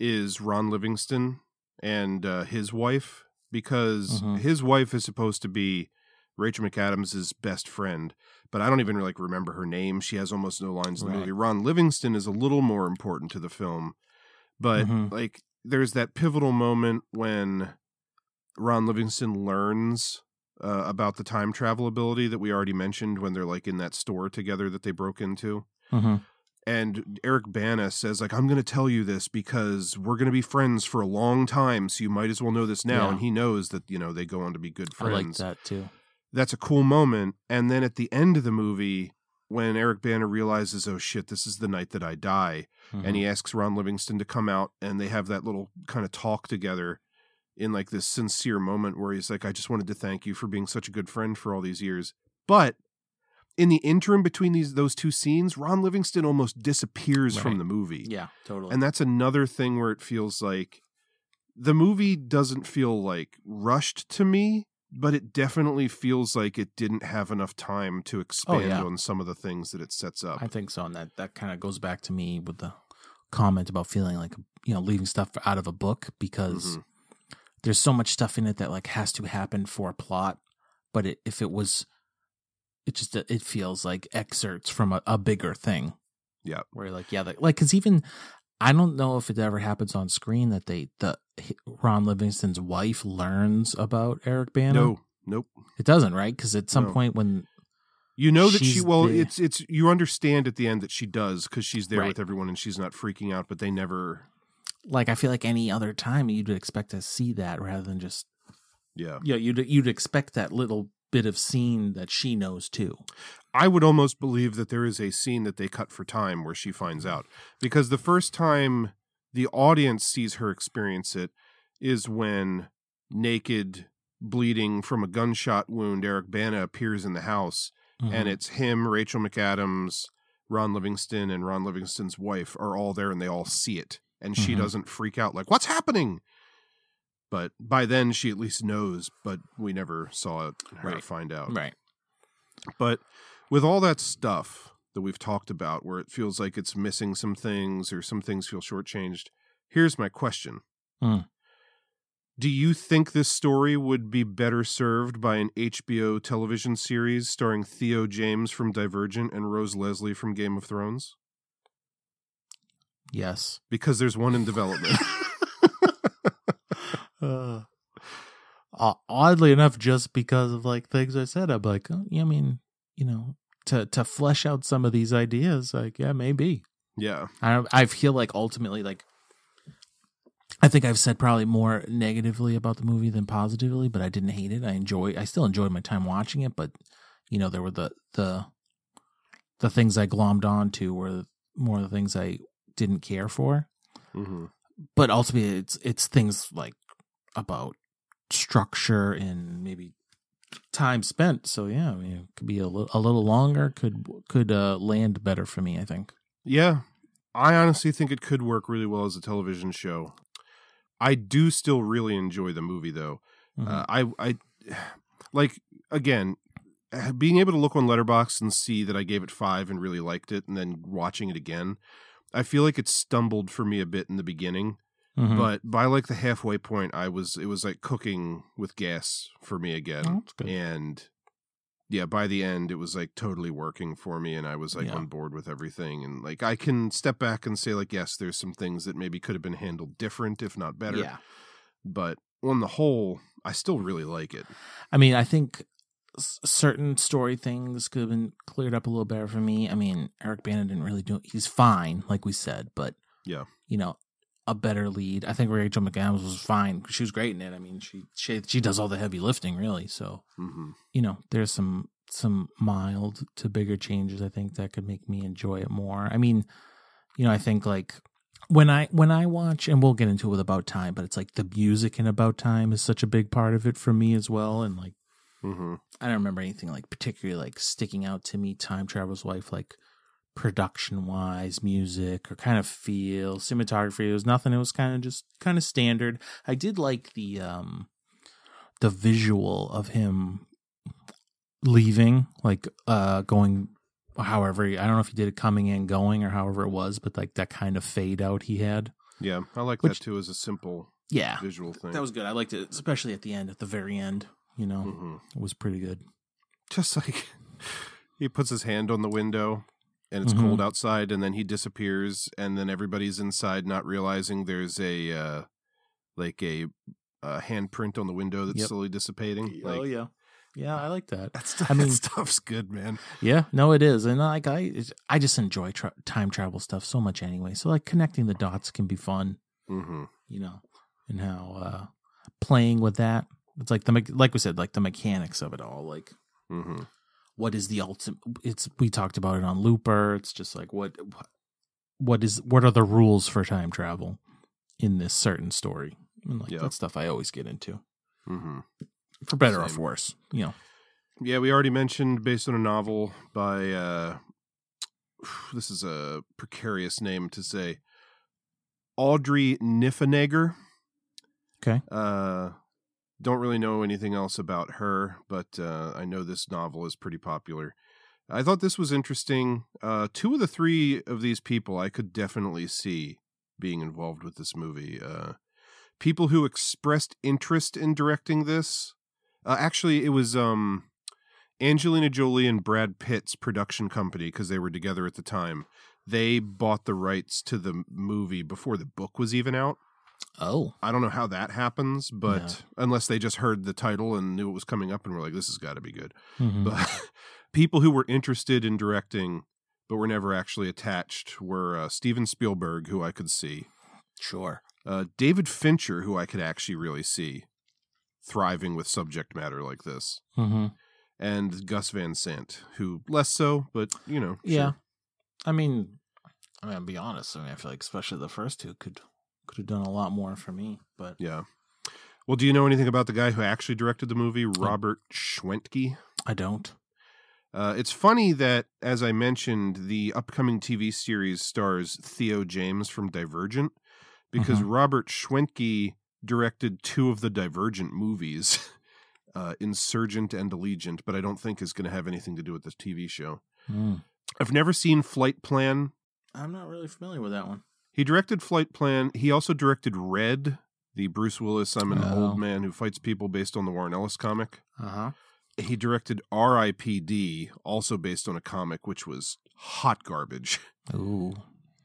is Ron Livingston and uh, his wife because Mhm. his wife is supposed to be Rachel McAdams' best friend, but I don't even like remember her name. She has almost no lines in the Right. movie. Ron Livingston is a little more important to the film, but Mhm. like there's that pivotal moment when Ron Livingston learns uh, about the time travel ability that we already mentioned when they're like in that store together that they broke into. Mhm. And Eric Bana says like I'm going to tell you this because we're going to be friends for a long time, so you might as well know this now. Yeah. And he knows that you know they go on to be good I like friends. that too. That's a cool moment. And then at the end of the movie, when Eric Bana realizes, oh shit, this is the night that I die, and he mm-hmm. asks Ron Livingston to come out, and they have that little kind of talk together in like this sincere moment where he's like, I just wanted to thank you for being such a good friend for all these years. But in the interim between these those two scenes, Ron Livingston almost disappears from the movie. Yeah, totally. And that's another thing where it feels like the movie doesn't feel like rushed to me, but it definitely feels like it didn't have enough time to expand Oh, yeah. on some of the things that it sets up. I think so, and that that kind of goes back to me with the comment about feeling like you know leaving stuff out of a book because Mhm. there's so much stuff in it that like has to happen for a plot, but it, if it was, it just it feels like excerpts from a, a bigger thing. Yeah. where you're like yeah, like like because even I don't know if it ever happens on screen that they the Ron Livingston's wife learns about Eric Bana. No, nope. it doesn't, right? Because at some No. point when You know that she well, the- it's it's you understand at the end that she does because she's there Right. with everyone and she's not freaking out, but they never. like I feel like any other time you'd expect to see that rather than just Yeah, yeah you'd you'd expect that little bit of scene that she knows too. I would almost believe that there is a scene that they cut for time where she finds out because the first time the audience sees her experience it is when naked, bleeding from a gunshot wound, Eric Bana appears in the house, Mm-hmm. and it's him, Rachel McAdams, Ron Livingston, and Ron Livingston's wife are all there, and they all see it, and she Mhm. doesn't freak out like, "What's happening?" But by then, she at least knows. But we never saw it, her Right. find out. right. But with all that stuff that we've talked about, where it feels like it's missing some things or some things feel shortchanged, here's my question. Hmm. Do you think this story would be better served by an HBO television series starring Theo James from Divergent and Rose Leslie from Game of Thrones? Yes. Because there's one in development. Uh, oddly enough, just because of like things I said, I'm like, oh, yeah, I mean, you know, to to flesh out some of these ideas, like, yeah, maybe. yeah. I I feel like ultimately, like, I think I've said probably more negatively about the movie than positively, but I didn't hate it. I enjoy. I still enjoyed my time watching it, but you know, there were the the the things I glommed onto were more the things I didn't care for. hmm But ultimately, it's it's things like about structure and maybe time spent. So yeah, I mean, it could be a little a little longer. Could could uh, land better for me. I think. Yeah. I honestly think it could work really well as a television show. I do still really enjoy the movie though. Mhm. Uh, I I like again being able to look on Letterboxd and see that I gave it five and really liked it, and then watching it again. I feel like it stumbled for me a bit in the beginning, Mhm. but by like the halfway point, I was it was like cooking with gas for me again, Oh, and yeah, by the end, it was like totally working for me, and I was like Yeah. on board with everything, and like I can step back and say like, yes, there's some things that maybe could have been handled different, if not better, Yeah. but on the whole, I still really like it. I mean, I think certain story things could have been cleared up a little better for me. I mean, Eric Bana didn't really do. It. He's fine, like we said, but Yeah. you know, a better lead. I think Rachel McAdams was fine. She was great in it. I mean, she she she does all the heavy lifting, really. So hmm you know, there's some some mild to bigger changes. I think that could make me enjoy it more. I mean, you know, I think like when I when I watch, and we'll get into it with About Time, but it's like the music in About Time is such a big part of it for me as well, and like. hmm I don't remember anything like particularly like sticking out to me. Time Travel's Wife, like production wise, music or kind of feel, cinematography. It was nothing. It was kind of just kind of standard. I did like the um the visual of him leaving, like uh going. However, I don't know if he did it coming and going or however it was, but like that kind of fade out he had. Yeah, I like Which- that too as a simple Yeah, visual thing. that was good. I liked it, especially at the end, at the very end. You know, hmm it was pretty good. just like he puts his hand on the window and it's Mhm. cold outside and then he disappears and then everybody's inside not realizing there's a uh like a, a handprint on the window that's Yep. slowly dissipating like oh yeah, yeah, I like that. that's I mean- that stuff's good man Yeah, no, it is, and like I, I just enjoy tra- time travel stuff so much anyway. So like connecting the dots can be fun, hmm you know, and how uh playing with that It's like the me- like we said, like the mechanics of it all. Like, hmm what is the ultimate? It's we talked about it on Looper. It's just like what what is what are the rules for time travel in this certain story? And like Yeah. that stuff I always get into, hmm for better or for worse. You know, Yeah, we already mentioned based on a novel by uh this is a precarious name to say. Audrey Niffenegger. Okay. Uh don't really know anything else about her, but uh I know this novel is pretty popular. I thought this was interesting. Uh two of the three of these people I could definitely see being involved with this movie. Uh people who expressed interest in directing this. Uh, actually, it was um Angelina Jolie and Brad Pitt's production company because they were together at the time. They bought the rights to the movie before the book was even out. Oh, I don't know how that happens, but unless they just heard the title and knew it was coming up and were like, "This has got to be good." Mhm. But people who were interested in directing but were never actually attached were uh, Steven Spielberg, who I could see, sure. uh, David Fincher, who I could actually really see thriving with subject matter like this, hmm and Gus Van Sant, who less so, but you know, Yeah, sure. I mean, I mean, I'll be honest. I mean, I feel like especially the first two could could have done a lot more for me, but yeah. Well, do you know anything about the guy who actually directed the movie, Robert Schwentke? I don't. Uh, it's funny that, as I mentioned, the upcoming TV series stars Theo James from Divergent, because Robert Schwentke directed two of the Divergent movies, uh, Insurgent and Allegiant, but I don't think is going to have anything to do with this TV show. Mm. I've never seen Flight Plan. I'm not really familiar with that one. He directed Flight Plan. He also directed Red, the Bruce Willis I'm an Oh. old man who fights people based on the Warren Ellis comic. Uh huh. He directed R.I.P.D., also based on a comic, which was hot garbage. Ooh.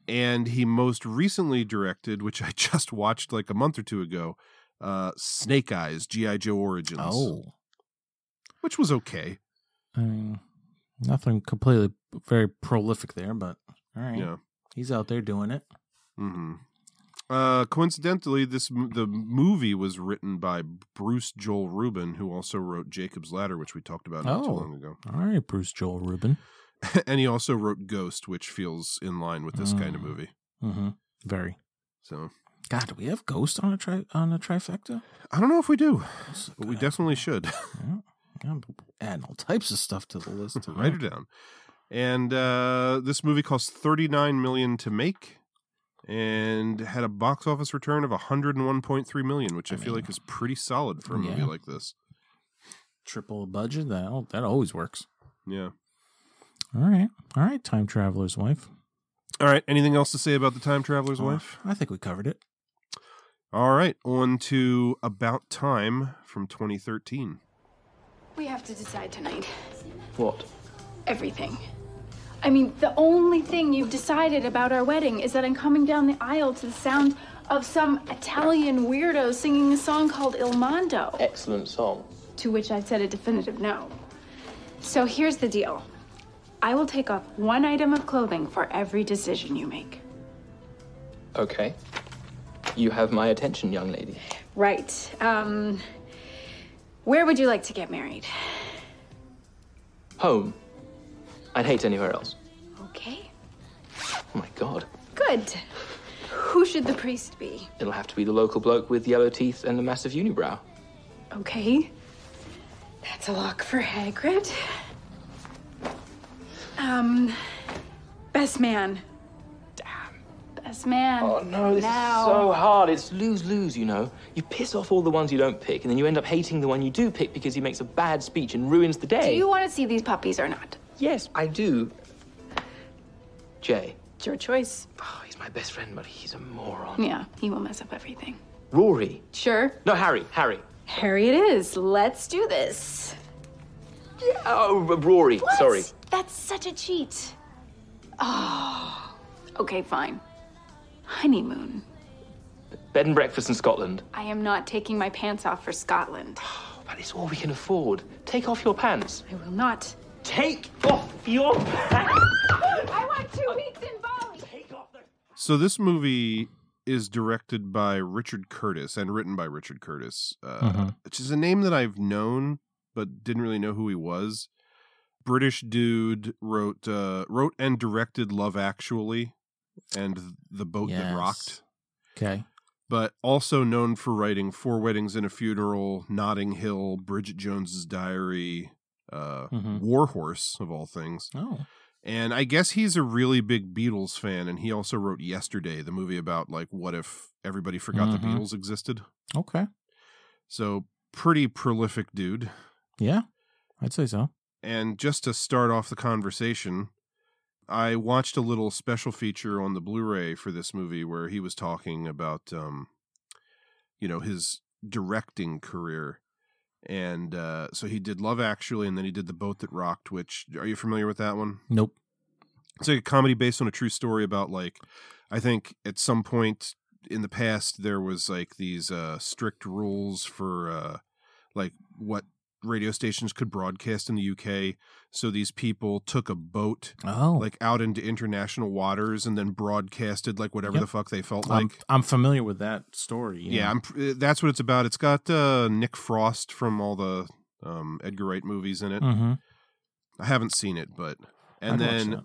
And he most recently directed, which I just watched like a month or two ago, uh, Snake Eyes, G.I. Joe Origins, Oh. which was okay. I mean, nothing completely very prolific there, but all right. Yeah. He's out there doing it. Hmm Uh, coincidentally, this the movie was written by Bruce Joel Rubin, who also wrote Jacob's Ladder, which we talked about not too Oh. long ago. All right, Bruce Joel Rubin. and he also wrote Ghost, which feels in line with this kind of Mm. movie. Mm-hmm. Very. So God, do we have Ghost on a tri on a trifecta? I don't know if we do, but we definitely should. Yeah. I'm adding all types of stuff to the list. Write it down. And uh, this movie cost thirty nine million to make, and had a box office return of one hundred and one point three million, which I, I feel like is pretty solid for a movie like this. Triple budget. That that always works. Yeah. All right, all right. Time traveler's wife. All right. Anything else to say about the time traveler's Uh, wife? I think we covered it. All right. On to About Time from 2013. We have to decide tonight. What? Everything. I mean, the only thing you've decided about our wedding is that I'm coming down the aisle to the sound of some Italian weirdo singing a song called Il Mondo, Excellent song. to which I said a definitive no. So here's the deal I will take off one item of clothing for every decision you make. Okay. You have my attention, young lady. Right. Um, where would you like to get married? Home. I'd hate anywhere else. Okay. Oh my god. Good. Who should the priest be? It'll have to be the local bloke with yellow teeth and a massive unibrow. Okay. That's a lock for Hagrid. Um, best man. Best man. Oh no, this now. is so hard. It's lose lose, you know. You piss off all the ones you don't pick, and then you end up hating the one you do pick because he makes a bad speech and ruins the day. Do you want to see these puppies or not? Yes, I do. Jay. It's your choice. Oh, he's my best friend, but he's a moron. Yeah, he will mess up everything. Rory. Sure. No, Harry. Harry. Harry it is. Let's do this. Oh, Rory. What? Sorry. That's such a cheat. Oh. Okay, fine. Honeymoon. Bed and breakfast in Scotland. I am not taking my pants off for Scotland. But it's all we can afford. Take off your pants. I will not. Take off your pants. I want two weeks in Bali. So this movie is directed by Richard Curtis and written by Richard Curtis, uh, Mhm. which is a name that I've known but didn't really know who he was. British dude wrote uh, wrote and directed Love Actually and The Boat That Rocked, Okay. but also known for writing Four Weddings and a Funeral, Notting Hill, Bridget Jones's Diary, uh, Mhm. War Horse of all things. Oh. And I guess he's a really big Beatles fan, and he also wrote Yesterday, the movie about like what if everybody forgot the Mhm. Beatles existed. Okay. So pretty prolific dude. Yeah. I'd say so. And just to start off the conversation, I watched a little special feature on the Blu-ray for this movie where he was talking about, um, you know, his directing career. And uh, so he did Love Actually, and then he did The Boat That Rocked. Which are you familiar with that one? Nope. it's like a comedy based on a true story about like i think at some point in the past there was like these uh strict rules for uh like what radio stations could broadcast in the uk so these people took a boat Oh. like out into international waters and then broadcasted like whatever Yep. the fuck they felt I'm, like I'm familiar with that story. yeah, I'm, that's what it's about it's got uh nick frost from all the um edgar wright movies in it Mhm. i haven't seen it but and I'd then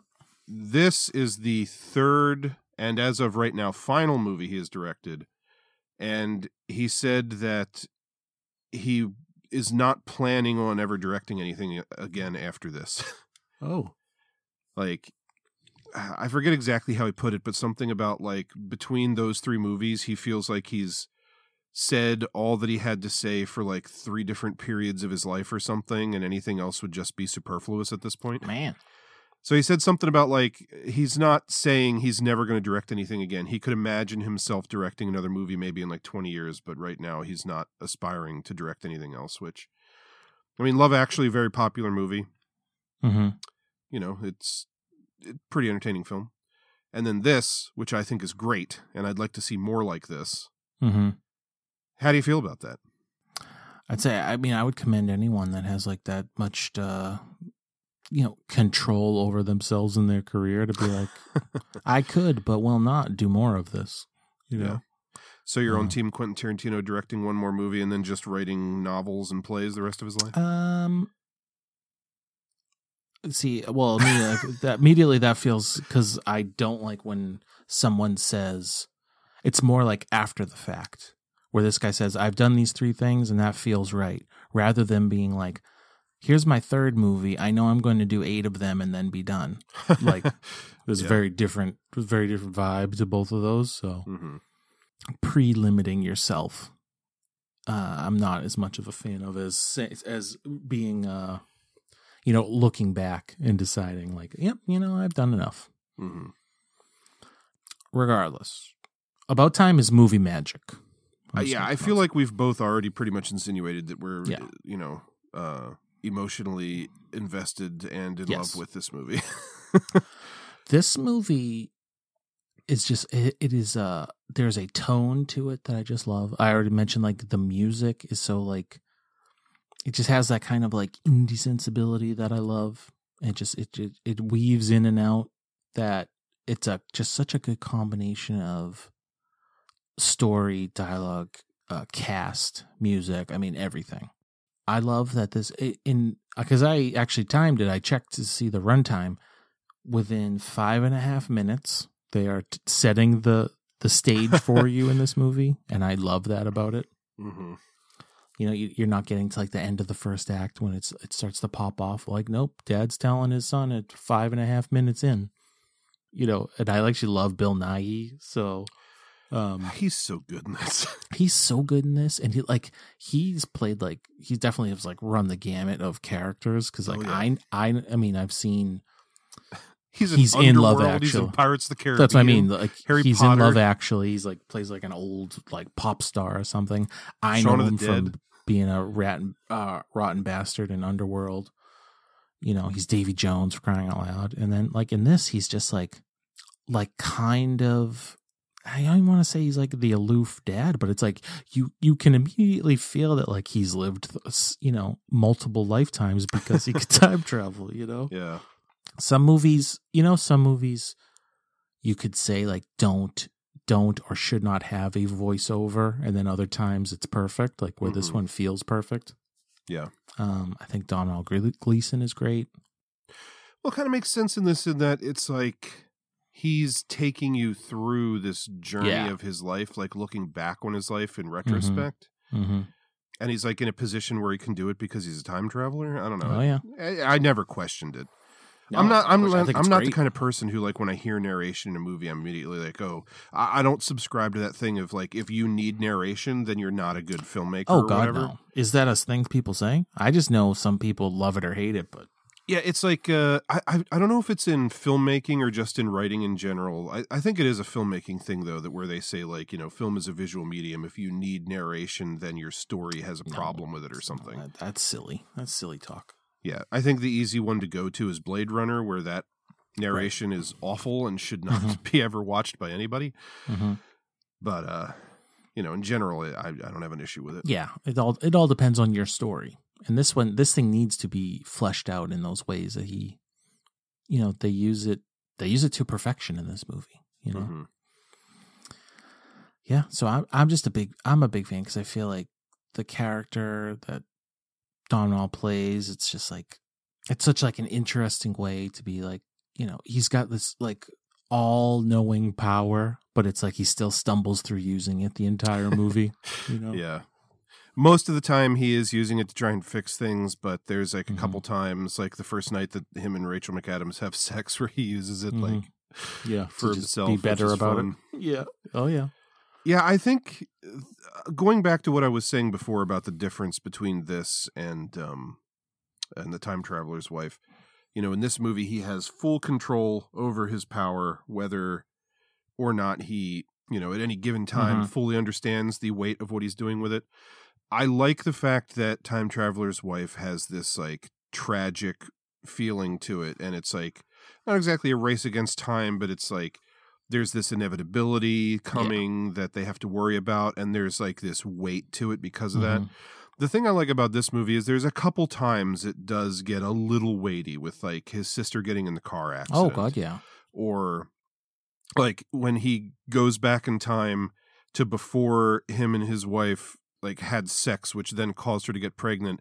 this is the third and as of right now final movie he has directed and he said that he is not planning on ever directing anything again after this Oh. like i forget exactly how he put it but something about like between those three movies he feels like he's said all that he had to say for like three different periods of his life or something and anything else would just be superfluous at this point Man. So he said something about like he's not saying he's never going to direct anything again. He could imagine himself directing another movie maybe in like 20 years, but right now he's not aspiring to direct anything else, which I mean, Love Actually a very popular movie. Mm-hmm. You know, it's a pretty entertaining film. And then this, which I think is great, and I'd like to see more like this. Mm-hmm. How do you feel about that? I'd say, I mean, I would commend anyone that has like that much, uh, you know, control over themselves in their career to be like, I could, but will not do more of this. You know, So you're on Uh. Team Quentin Tarantino directing one more movie and then just writing novels and plays the rest of his life? Um. See, well, immediately, that immediately that feels because I don't like when someone says it's more like after the fact, where this guy says, "I've done these three things and that feels right," rather than being like, "Here's my third movie. I know I'm going to do eight of them and then be done." Like, it was Yeah. very different, was very different vibe to both of those. So, hmm pre-limiting yourself uh, i'm not as much of a fan of as as being uh you know looking back and deciding like yep you know i've done enough hmm regardless about time is movie magic Uh, yeah, I feel like we've both already pretty much insinuated that we're, Yeah. you know, uh, emotionally invested and in Yes. love with this movie. this movie is just it, it is uh there's a tone to it that i just love i already mentioned like the music is so like it just has that kind of like indie sensibility that i love it just it it, it weaves in and out that it's a just such a good combination of story dialogue uh cast music i mean everything i love that this in because i actually timed it i checked to see the runtime. Within five and a half minutes they are t- setting the the stage for you in this movie and i love that about it. Hmm you know you, you're not getting to like the end of the first act when it's it starts to pop off like nope dad's telling his son at five and a half minutes in. You know and i actually love bill Nighy, so um He's so good in this. he's so good in this and he like he's played like he definitely has like run the gamut of characters because like Oh, yeah. i i i mean i've seen He's, in He's in Love Underworld, He's in Actually. Pirates the Caribbean. That's what I mean. Like Harry he's Potter. in Love Actually. He's like plays like an old like pop star or something. I Shaun know him from Dead. being a rat, uh, rotten bastard in Underworld. You know, he's Davy Jones for crying out loud. And then like in this, he's just like, like kind of. I don't want to say he's like the aloof dad, but it's like you you can immediately feel that like he's lived, you know, multiple lifetimes because he could time travel. You know, Yeah. some movies, you know, some movies you could say like don't don't or should not have a voiceover, and then other times it's perfect, like where this Mhm. one feels perfect. Yeah. Um, I think Domhnall Gleeson is great. Well, it kind of makes sense in this in that it's like he's taking you through this journey Yeah. of his life, like looking back on his life in retrospect. Mm-hmm. And he's like in a position where he can do it because he's a time traveler. I don't know. Oh yeah, I, I never questioned it. No, I'm not. I'm not. I'm not the kind of person who like when I hear narration in a movie, I'm immediately like, oh, I, I don't subscribe to that thing of like if you need narration, then you're not a good filmmaker. Oh or God, whatever. no! Is that a thing people say? I just know some people love it or hate it, but Yeah, it's like uh, I, I I don't know if it's in filmmaking or just in writing in general. I, I think it is a filmmaking thing though, that where they say like you know, film is a visual medium. If you need narration, then your story has a problem with it or something. that- that's silly. That's silly talk. Yeah, I think the easy one to go to is Blade Runner, where that narration is awful and should not be ever watched by anybody. Mm-hmm. But uh, you know, in general, I I don't have an issue with it. Yeah, it all it all depends on your story. And this one, this thing needs to be fleshed out in those ways that he, you know, they use it. They use it to perfection in this movie. You know. Mhm. Yeah, so I'm I'm just a big I'm a big fan because I feel like the character that Domhnall plays, it's just like it's such like an interesting way to be like you know he's got this like all knowing power, but it's like he still stumbles through using it the entire movie. You know, Yeah. Most of the time, he is using it to try and fix things, but there's like a Mm-hmm. couple times, like the first night that him and Rachel McAdams have sex, where he uses it Mhm. like yeah, for to himself. be better about fun. it. Yeah, oh yeah, Yeah, I think uh, going back to what I was saying before about the difference between this and um and the time traveler's wife, you know, in this movie he has full control over his power whether or not he, you know, at any given time Mhm. fully understands the weight of what he's doing with it. I like the fact that time traveler's wife has this like tragic feeling to it and it's like not exactly a race against time, but it's like there's this inevitability coming that they have to worry about and there's like this weight to it because of that. Mhm. the thing i like about this movie is there's a couple times it does get a little weighty with like his sister getting in the car accident oh god, yeah, or like when he goes back in time to before him and his wife like had sex which then caused her to get pregnant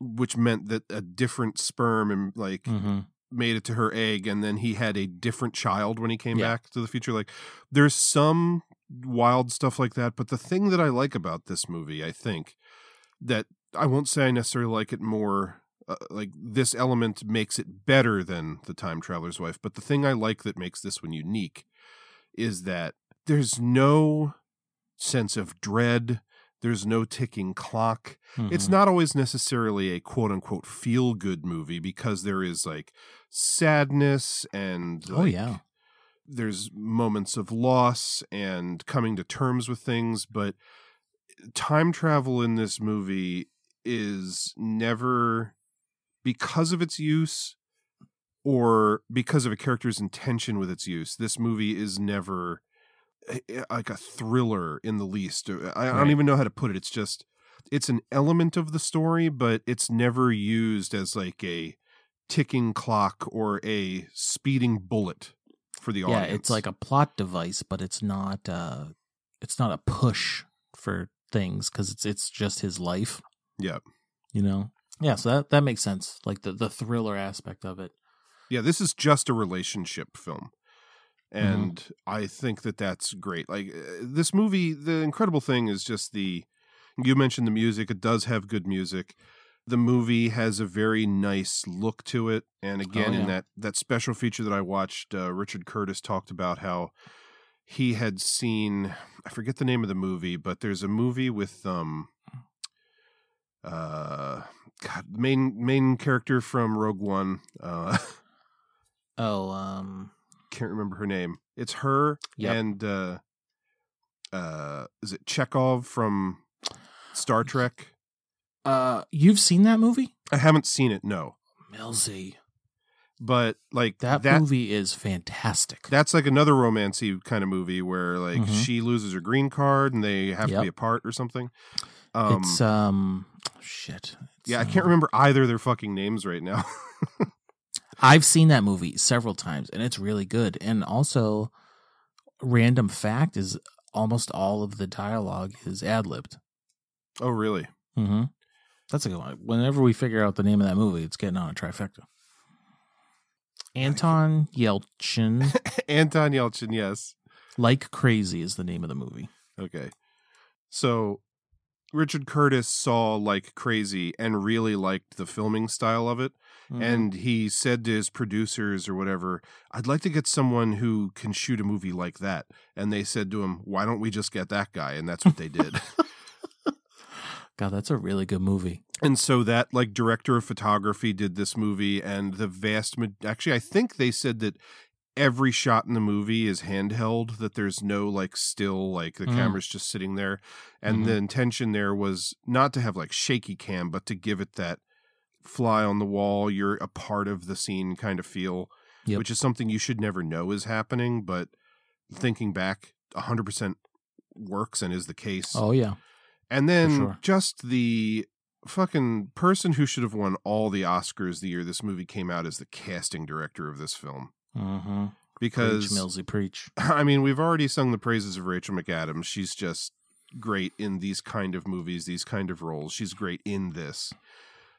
which meant that a different sperm and like hmm made it to her egg and then he had a different child when he came Yeah. back to the future like there's some wild stuff like that but the thing that i like about this movie i think that i won't say i necessarily like it more uh, like this element makes it better than the time traveler's wife but the thing i like that makes this one unique is that there's no sense of dread there's no ticking clock it's Mhm. not always necessarily a quote unquote feel good movie because there is like sadness and Oh, yeah. there's moments of loss and coming to terms with things but time travel in this movie is never because of its use or because of a character's intention with its use this movie is never like a thriller in the least I, I don't even know how to put it it's just it's an element of the story but it's never used as like a ticking clock or a speeding bullet for the yeah. audience Yeah, It's like a plot device, but it's not. uh It's not a push for things because it's it's just his life. yeah You know. Yeah, so that that makes sense. Like the the thriller aspect of it. yeah this is just a relationship film Mm-hmm. and i think that that's great like uh, this movie the incredible thing is just the you mentioned the music it does have good music the movie has a very nice look to it and again Oh, in that that special feature that i watched uh, richard curtis talked about how he had seen i forget the name of the movie but there's a movie with um uh God, main main character from rogue one uh Oh, um, can't remember her name. It's her Yep. and uh uh is it Chekhov from Star Trek? uh, you've seen that movie, I haven't seen it, no. Millsy. But like That, that movie is fantastic. that's like another romancy kind of movie where like Mhm. she loses her green card and they have to be apart or something. Um it's um, shit. It's, yeah, I can't remember either their fucking names right now. I've seen that movie several times, and it's really good. And also, random fact is almost all of the dialogue is ad libbed. Oh, really? Mm-hmm. That's a good one. Whenever we figure out the name of that movie, it's getting on a trifecta. Anton Yelchin, Anton Yelchin, yes. like crazy, is the name of the movie. Okay. So Richard Curtis saw like crazy and really liked the filming style of it. Mhm. And he said to his producers or whatever, I'd like to get someone who can shoot a movie like that. And they said to him, Why don't we just get that guy? And that's what they did. God, that's a really good movie. and so that like director of photography did this movie and the vast actually I think they said that every shot in the movie is handheld that there's no like still like the Mm. camera's just sitting there and Mhm. the intention there was not to have like shaky cam but to give it that fly on the wall you're a part of the scene kind of feel Yep. which is something you should never know is happening but thinking back 100% works and is the case Oh yeah, and then sure. just the fucking person who should have won all the Oscars the year this movie came out is the casting director of this film. mm-hmm. Because preach, Millsy, preach. I mean, we've already sung the praises of Rachel McAdams. She's just great in these kind of movies, these kind of roles. She's great in this.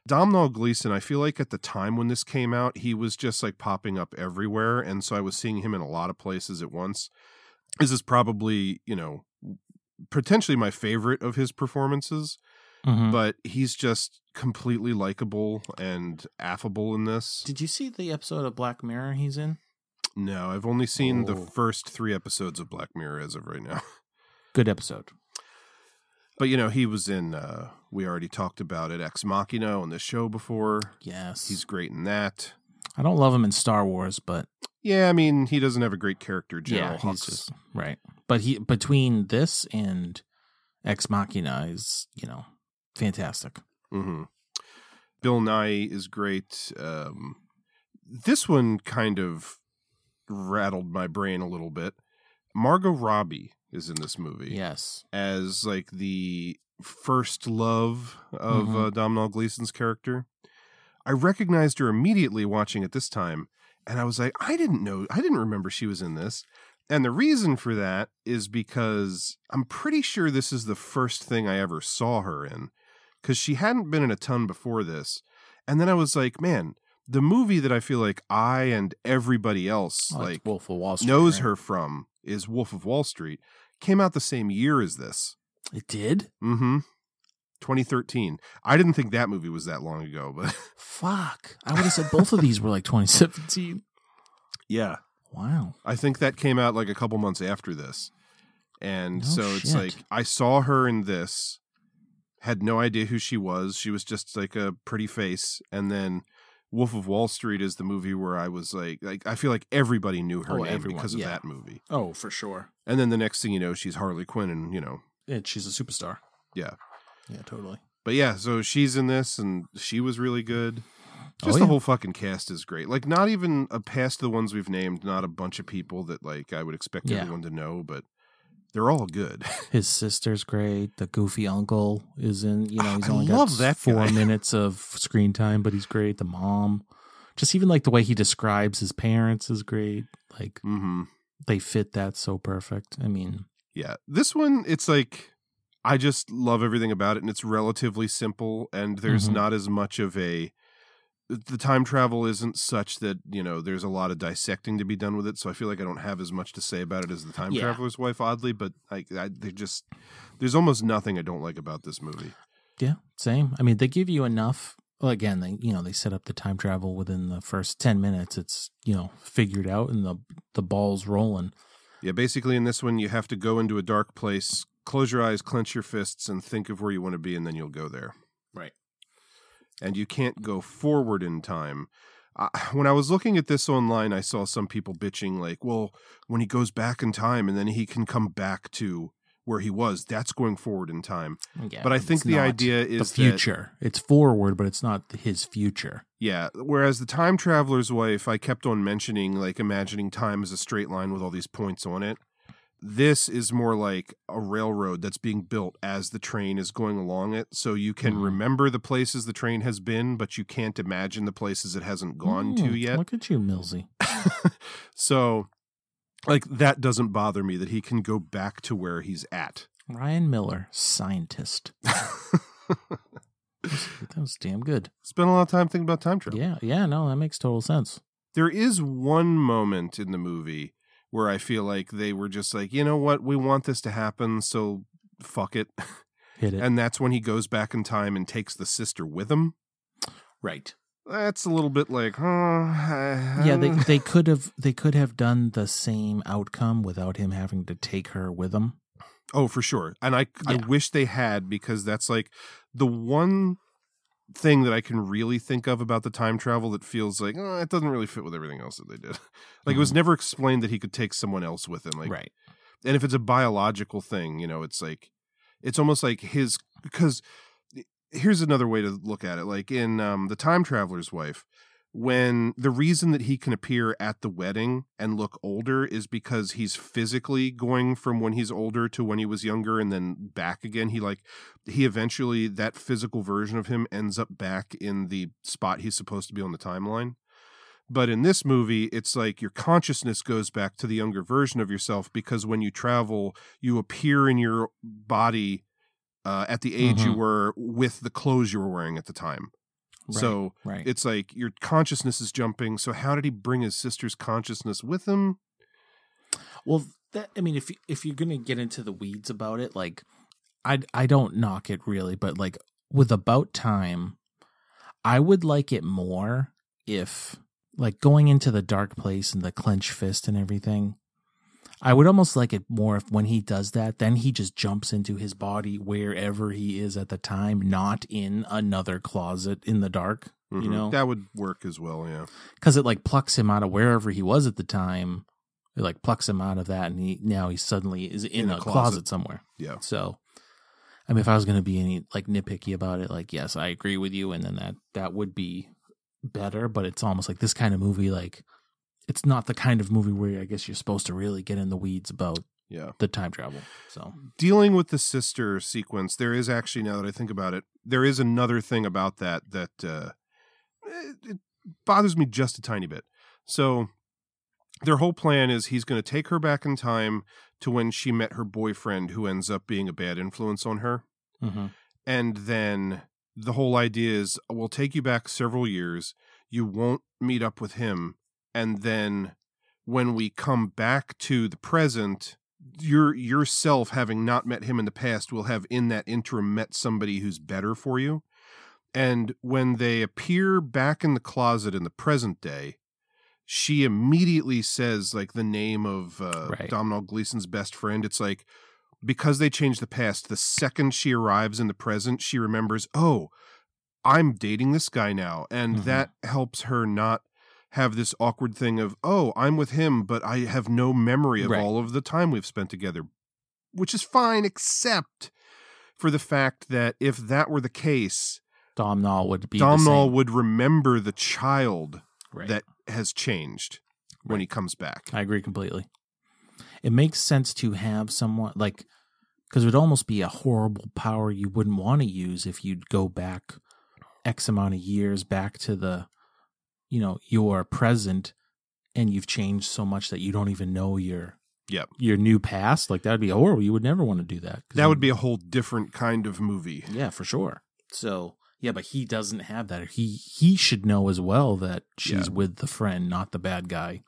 Domhnall Gleeson, I feel like at the time when this came out, he was just like popping up everywhere. And so I was seeing him in a lot of places at once. This is probably, you know, potentially my favorite of his performances, Mhm. but he's just completely likable and affable in this. Did you see the episode of Black Mirror he's in? No, I've only seen the Oh. first three episodes of Black Mirror as of right now. Good episode. But you know, he was in uh we already talked about it, Ex Machina on this show before. Yes, He's great in that. I don't love him in Star Wars, but Yeah, I mean, he doesn't have a great character, General yeah, Hux. just right. But he between this and Ex Machina is you know fantastic. Mm-hmm. Bill Nighy is great. Um this one kind of rattled my brain a little bit. Margot Robbie is in this movie. Yes, as like the first love of Mhm. uh, Domhnall Gleeson's character. I recognized her immediately watching it this time, and I was like, I didn't know, I didn't remember she was in this. And the reason for that is because I'm pretty sure this is the first thing I ever saw her in, because she hadn't been in a ton before this. And then I was like, man, the movie that I feel like I and everybody else Oh, like Wolf of Wall Street knows right? her from is Wolf of Wall Street. Came out the same year as this. It did. Mm-hmm. 2013. I didn't think that movie was that long ago, but Fuck, I would have said both of these were like 2017. yeah, Wow. I think that came out like a couple months after this. And No so it's like I saw her in this, had no idea who she was. She was just like a pretty face. And then Wolf of Wall Street is the movie where I was like, like I feel like everybody knew her Oh, name everyone, because of yeah. that movie. Oh, for sure. And then the next thing you know, she's Harley Quinn, and you know, And she's a superstar. yeah. Yeah, totally. But yeah, so she's in this, and she was really good. Oh, Just Oh, the yeah. whole fucking cast is great. Like, not even a past the ones we've named, not a bunch of people that like I would expect Yeah. everyone to know, but they're all good. His sister's great. The goofy uncle is in. You know, he's I only love got that four guy. minutes of screen time, but he's great. The mom, just even like the way he describes his parents is great. Like hmm they fit that so perfect. I mean, Yeah, this one, it's like I just love everything about it, and it's relatively simple, and there's Mhm. not as much of a. The time travel isn't such that you know there's a lot of dissecting to be done with it, so I feel like I don't have as much to say about it as the time Yeah. traveler's wife. Oddly, but like I, they just there's almost nothing I don't like about this movie. yeah, same. I mean, they give you enough. Well, again, they you know they set up the time travel within the first ten minutes. It's you know figured out and the the ball's rolling. Yeah, basically in this one you have to go into a dark place, close your eyes, clench your fists, and think of where you want to be, and then you'll go there. Right. And you can't go forward in time. Uh, when I was looking at this online, I saw some people bitching, like, well, when he goes back in time and then he can come back to where he was, that's going forward in time. Yeah, but I think the idea is the that- future. it's forward, but it's not his future. yeah. Whereas the time traveler's wife, I kept on mentioning, like, imagining time as a straight line with all these points on it. This is more like a railroad that's being built as the train is going along it. So you can Mhm. remember the places the train has been, but you can't imagine the places it hasn't gone to Mm, yet. Look at you, Millsy. So like that doesn't bother me that he can go back to where he's at. Ryan Miller, scientist. that was damn good. Spent a lot of time thinking about time travel. Yeah, yeah, no, that makes total sense. There is one moment in the movie where I feel like they were just like, you know what, we want this to happen, so fuck it. Hit it. And that's when he goes back in time and takes the sister with him. right. That's a little bit like, huh? Yeah, they uh, they could have they could have done the same outcome without him having to take her with him. Oh, for sure. And I I wish they had because that's like the one thing that I can really think of about the time travel that feels like oh, it doesn't really fit with everything else that they did. like it was never explained that he could take someone else with him. Like right. and if it's a biological thing, you know, it's like it's almost like his because here's another way to look at it. Like in um, the time traveler's wife, when the reason that he can appear at the wedding and look older is because he's physically going from when he's older to when he was younger and then back again. He like he eventually that physical version of him ends up back in the spot he's supposed to be on the timeline. But in this movie, it's like your consciousness goes back to the younger version of yourself because when you travel, you appear in your body uh, at the age you Mhm. were with the clothes you were wearing at the time. Right, So right. it's like your consciousness is jumping. So how did he bring his sister's consciousness with him? Well, that I mean, if if you're gonna get into the weeds about it, like I I don't knock it really, but like with about time, I would like it more if like going into the dark place and the clenched fist and everything. I would almost like it more if when he does that, then he just jumps into his body wherever he is at the time, not in another closet in the dark. You Mhm. know, that would work as well. Yeah. because it like plucks him out of wherever he was at the time. It like plucks him out of that, and he now he suddenly is in, In a, a closet. closet. somewhere. Yeah. So, I mean, if I was going to be any like nitpicky about it, like yes, I agree with you, and then that that would be better. But it's almost like this kind of movie, like it's not the kind of movie where I guess you're supposed to really get in the weeds about Yeah. the time travel. So dealing with the sister sequence, there is actually now that I think about it, there is another thing about that that uh, it, bothers me just a tiny bit. So their whole plan is he's going to take her back in time to when she met her boyfriend, who ends up being a bad influence on her, mhm. and then the whole idea is we'll take you back several years. You won't meet up with him, and then when we come back to the present your yourself having not met him in the past will have in that interim met somebody who's better for you and when they appear back in the closet in the present day she immediately says like the name of uh, Right. Domhnall Gleeson's best friend it's like because they changed the past the second she arrives in the present she remembers oh I'm dating this guy now and Mhm. that helps her not have this awkward thing of oh i'm with him but i have no memory of Right. all of the time we've spent together which is fine except for the fact that if that were the case Domhnall would be same. would remember the child Right. that has changed when he comes back I agree completely. It makes sense to have someone like because it would almost be a horrible power you wouldn't want to use if you'd go back X amount of years back to the, you know, your present and you've changed so much that you don't even know your Yep. your new past. Like that'd be horrible. You would never want to do that that would be a whole different kind of movie yeah, for sure. So yeah, but he doesn't have that. He he should know as well that she's Yeah. with the friend, not the bad guy.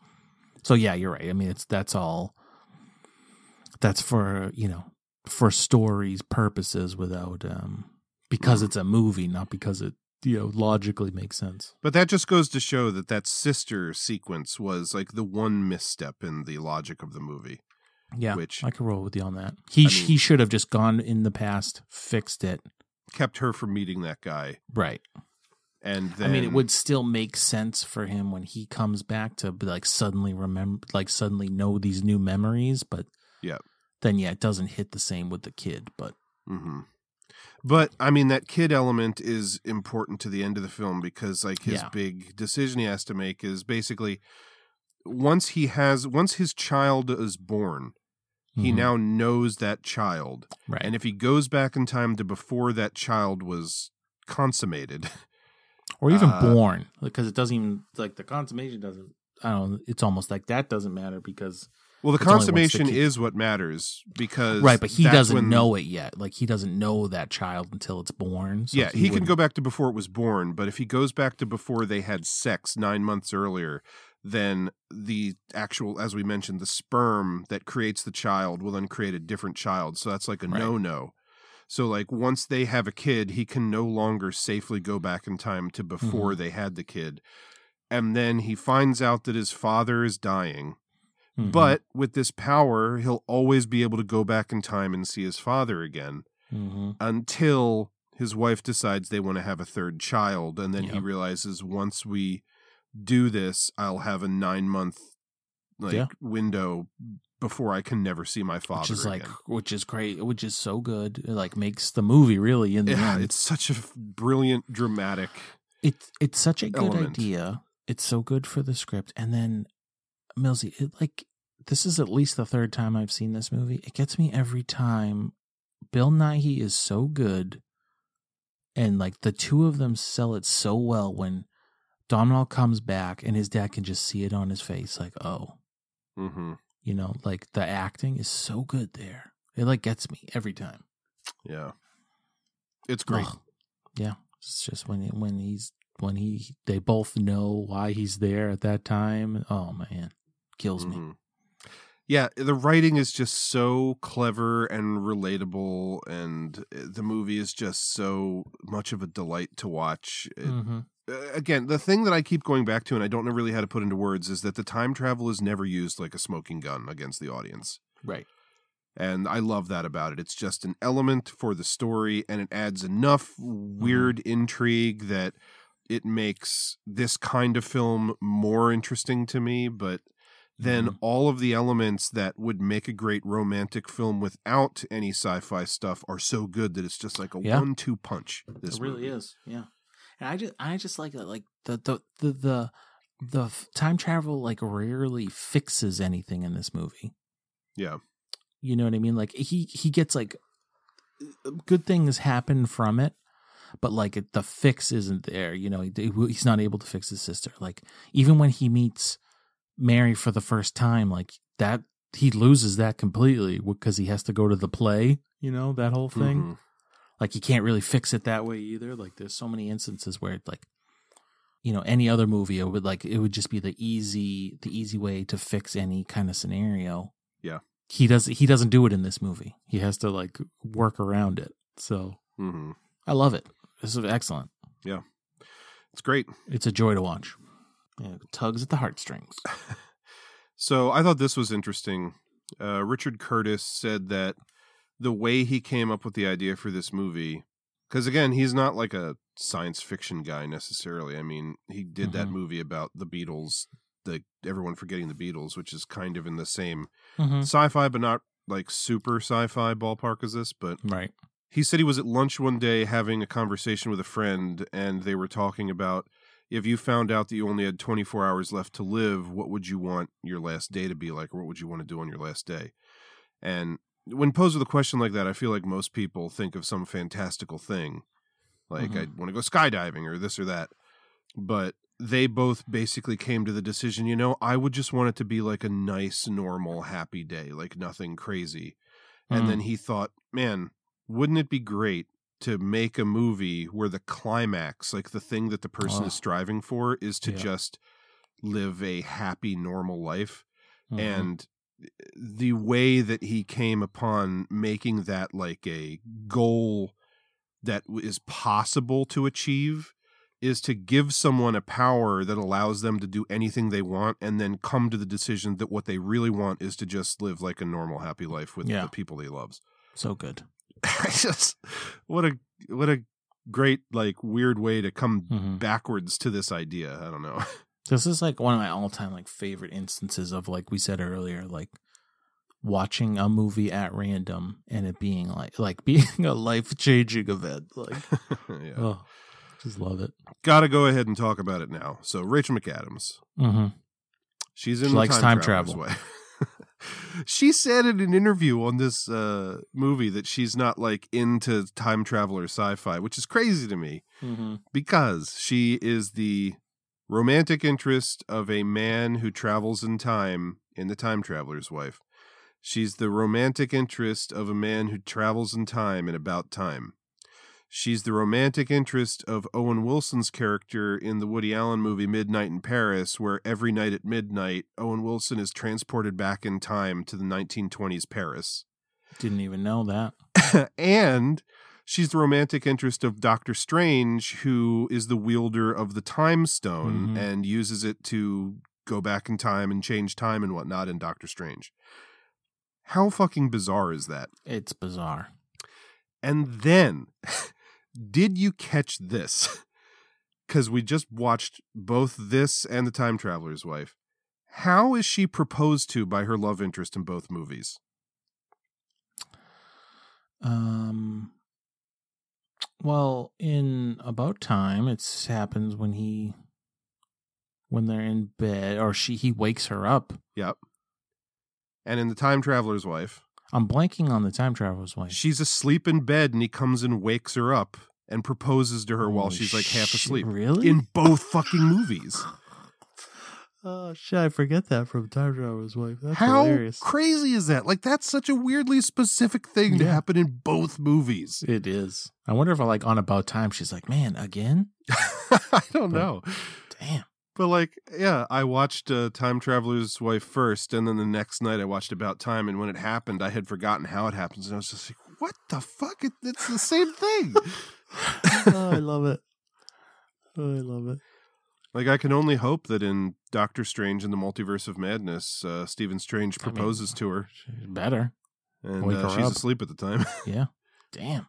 So yeah, you're right. I mean, it's that's all. That's for you know for stories purposes without um because it's a movie, not because it you know logically makes sense. but that just goes to show that that sister sequence was like the one misstep in the logic of the movie Yeah, Which- I can roll with you on that. He I mean- he should have just gone in the past, fixed it. kept her from meeting that guy Right. and then I mean, it would still make sense for him when he comes back to be like suddenly remember, like suddenly know these new memories. But Yeah. then yeah, it doesn't hit the same with the kid. But hmm But I mean, that kid element is important to the end of the film because, like, his Yeah. big decision he has to make is basically once he has once his child is born, he Mhm. now knows that child, right, and if he goes back in time to before that child was consummated, or even uh, born because it doesn't even like the consummation doesn't. I don't. know, It's almost like that doesn't matter because Well, the consummation is what matters because right, but he doesn't when- know it yet. Like he doesn't know that child until it's born. So yeah, he, can go back to before it was born, but if he goes back to before they had sex nine months earlier, then the actual, as we mentioned, the sperm that creates the child will then create a different child. So that's like a Right. no no. So like once they have a kid, he can no longer safely go back in time to before Mm-hmm. they had the kid. And then he finds out that his father is dying. Mhm. But with this power, he'll always be able to go back in time and see his father again Mhm. until his wife decides they want to have a third child. And then he realizes once we do this, I'll have a nine month like Yeah. window before I can never see my father which is like again. which is great, which is so good. It like makes the movie really in the yeah, end. it's such a brilliant, dramatic. it's it's such a good element. idea. It's so good for the script. And then Millsy, it like this is at least the third time I've seen this movie. It gets me every time. Bill Nighy is so good, and like the two of them sell it so well when Domhnall comes back and his dad can just see it on his face, like, oh, Mm-hmm. you know, like the acting is so good there. It like gets me every time. Yeah, it's great. Yeah, it's just when when he's when he they both know why he's there at that time. Oh man, kills me. Mhm. Yeah, the writing is just so clever and relatable, and uh, the movie is just so much of a delight to watch. It- hmm uh, again, the thing that I keep going back to, and I don't know really how to put into words, is that the time travel is never used like a smoking gun against the audience. Right. And I love that about it. It's just an element for the story, and it adds enough weird intrigue that it makes this kind of film more interesting to me. But then mm-hmm. all of the elements that would make a great romantic film without any sci fi stuff are so good that it's just like a Yeah. one two punch. This it really movie. is. Yeah. And I just I just like that like the the the the the f- time travel like rarely fixes anything in this movie. Yeah. You know what I mean? Like he he gets like good things happen from it, but like it, the fix isn't there. You know, he, he's not able to fix his sister. Like even when he meets Mary for the first time, like that he loses that completely because he has to go to the play. You know that whole thing. Mhm. Like you can't really fix it that way either. Like there's so many instances where like you know any other movie it would like it would just be the easy the easy way to fix any kind of scenario Yeah. he does he doesn't do it in this movie he has to like work around it so hmm i love it this is excellent Yeah. It's great. it's a joy to watch tugs at the heartstrings So I thought this was interesting. Uh, Richard Curtis said that the way he came up with the idea for this movie, because again, he's not like a science fiction guy necessarily. I mean, he did that Mhm. movie about the Beatles, the everyone forgetting the Beatles, which is kind of in the same Mhm. sci-fi, but not like super sci-fi ballpark as this. But right he said he was at lunch one day having a conversation with a friend, and they were talking about if you found out that you only had 24 hours left to live, what would you want your last day to be like, or what would you want to do on your last day? And when posed with a question like that, I feel like most people think of some fantastical thing, like Mhm. I want to go skydiving or this or that. But they both basically came to the decision, you know, I would just want it to be like a nice, normal, happy day, like nothing crazy. And Mm. then he thought, man, wouldn't it be great to make a movie where the climax, like the thing that the person Oh. is striving for, is to Yeah. just live a happy, normal life? Mhm. And the way that he came upon making that like a goal that is possible to achieve is to give someone a power that allows them to do anything they want and then come to the decision that what they really want is to just live like a normal happy life with Yeah. the people he loves so good I just what a what a great like weird way to come Mhm. backwards to this idea i don't know This is like one of my all time like favorite instances of like we said earlier, like watching a movie at random and it being like like being a life changing event. Like yeah. oh just love it. gotta go ahead and talk about it now so rachel mcadams Mm-hmm. She's in She the likes time, time travel. She said in an interview on this uh, movie that she's not like into time traveler sci-fi, which is crazy to me Mm-hmm. because she is the romantic interest of a man who travels in time in The Time Traveler's Wife. She's the romantic interest of a man who travels in time and about time. She's the romantic interest of Owen Wilson's character in the Woody Allen movie Midnight in Paris, where every night at midnight, Owen Wilson is transported back in time to the 1920s Paris. Didn't even know that. and she's the romantic interest of Doctor Strange, who is the wielder of the Time Stone Mhm. and uses it to go back in time and change time and whatnot in Doctor Strange. How fucking bizarre is that? It's bizarre. And then, did you catch this? Because we just watched both this and The Time Traveler's Wife. How is she proposed to by her love interest in both movies? Um. Well, in about time, it happens when he, when they're in bed, or she he wakes her up. Yep. And in The Time Traveler's Wife, I'm blanking on the time traveler's wife. she's asleep in bed and he comes and wakes her up and proposes to her while she's like half asleep. really? In both fucking movies. Oh shit! I forget that from Time Traveler's Wife. That's How crazy is that? Like that's such a weirdly specific thing to happen in both movies. It is. I wonder if, I like, on About Time, she's like, "Man, again? I don't know. Damn." But like, yeah, I watched uh, Time Traveler's Wife first, and then the next night I watched About Time, and when it happened, I had forgotten how it happens, and I was just like, "What the fuck? It, it's the same thing." oh, I love it. Oh, I love it. like, I can only hope that in Doctor Strange and the Multiverse of Madness, uh, Stephen Strange I mean, proposes to her, Better. and uh, her she's up. asleep at the time. Yeah. Damn.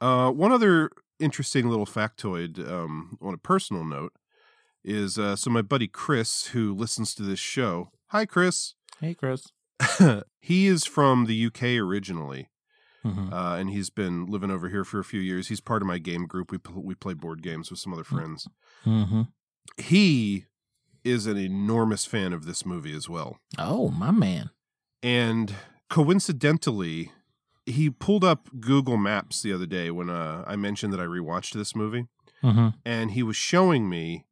Uh, one other interesting little factoid um, on a personal note is uh, so my buddy Chris, who listens to this show. Hi, Chris. Hey, Chris. he is from the UK originally, Mhm. uh, and he's been living over here for a few years. He's part of my game group. We pl- we play board games with some other friends. Mm-hmm. He is an enormous fan of this movie as well. Oh, my man. And coincidentally, he pulled up Google Maps the other day when uh, I mentioned that I rewatched this movie. Mm-hmm. and he was showing me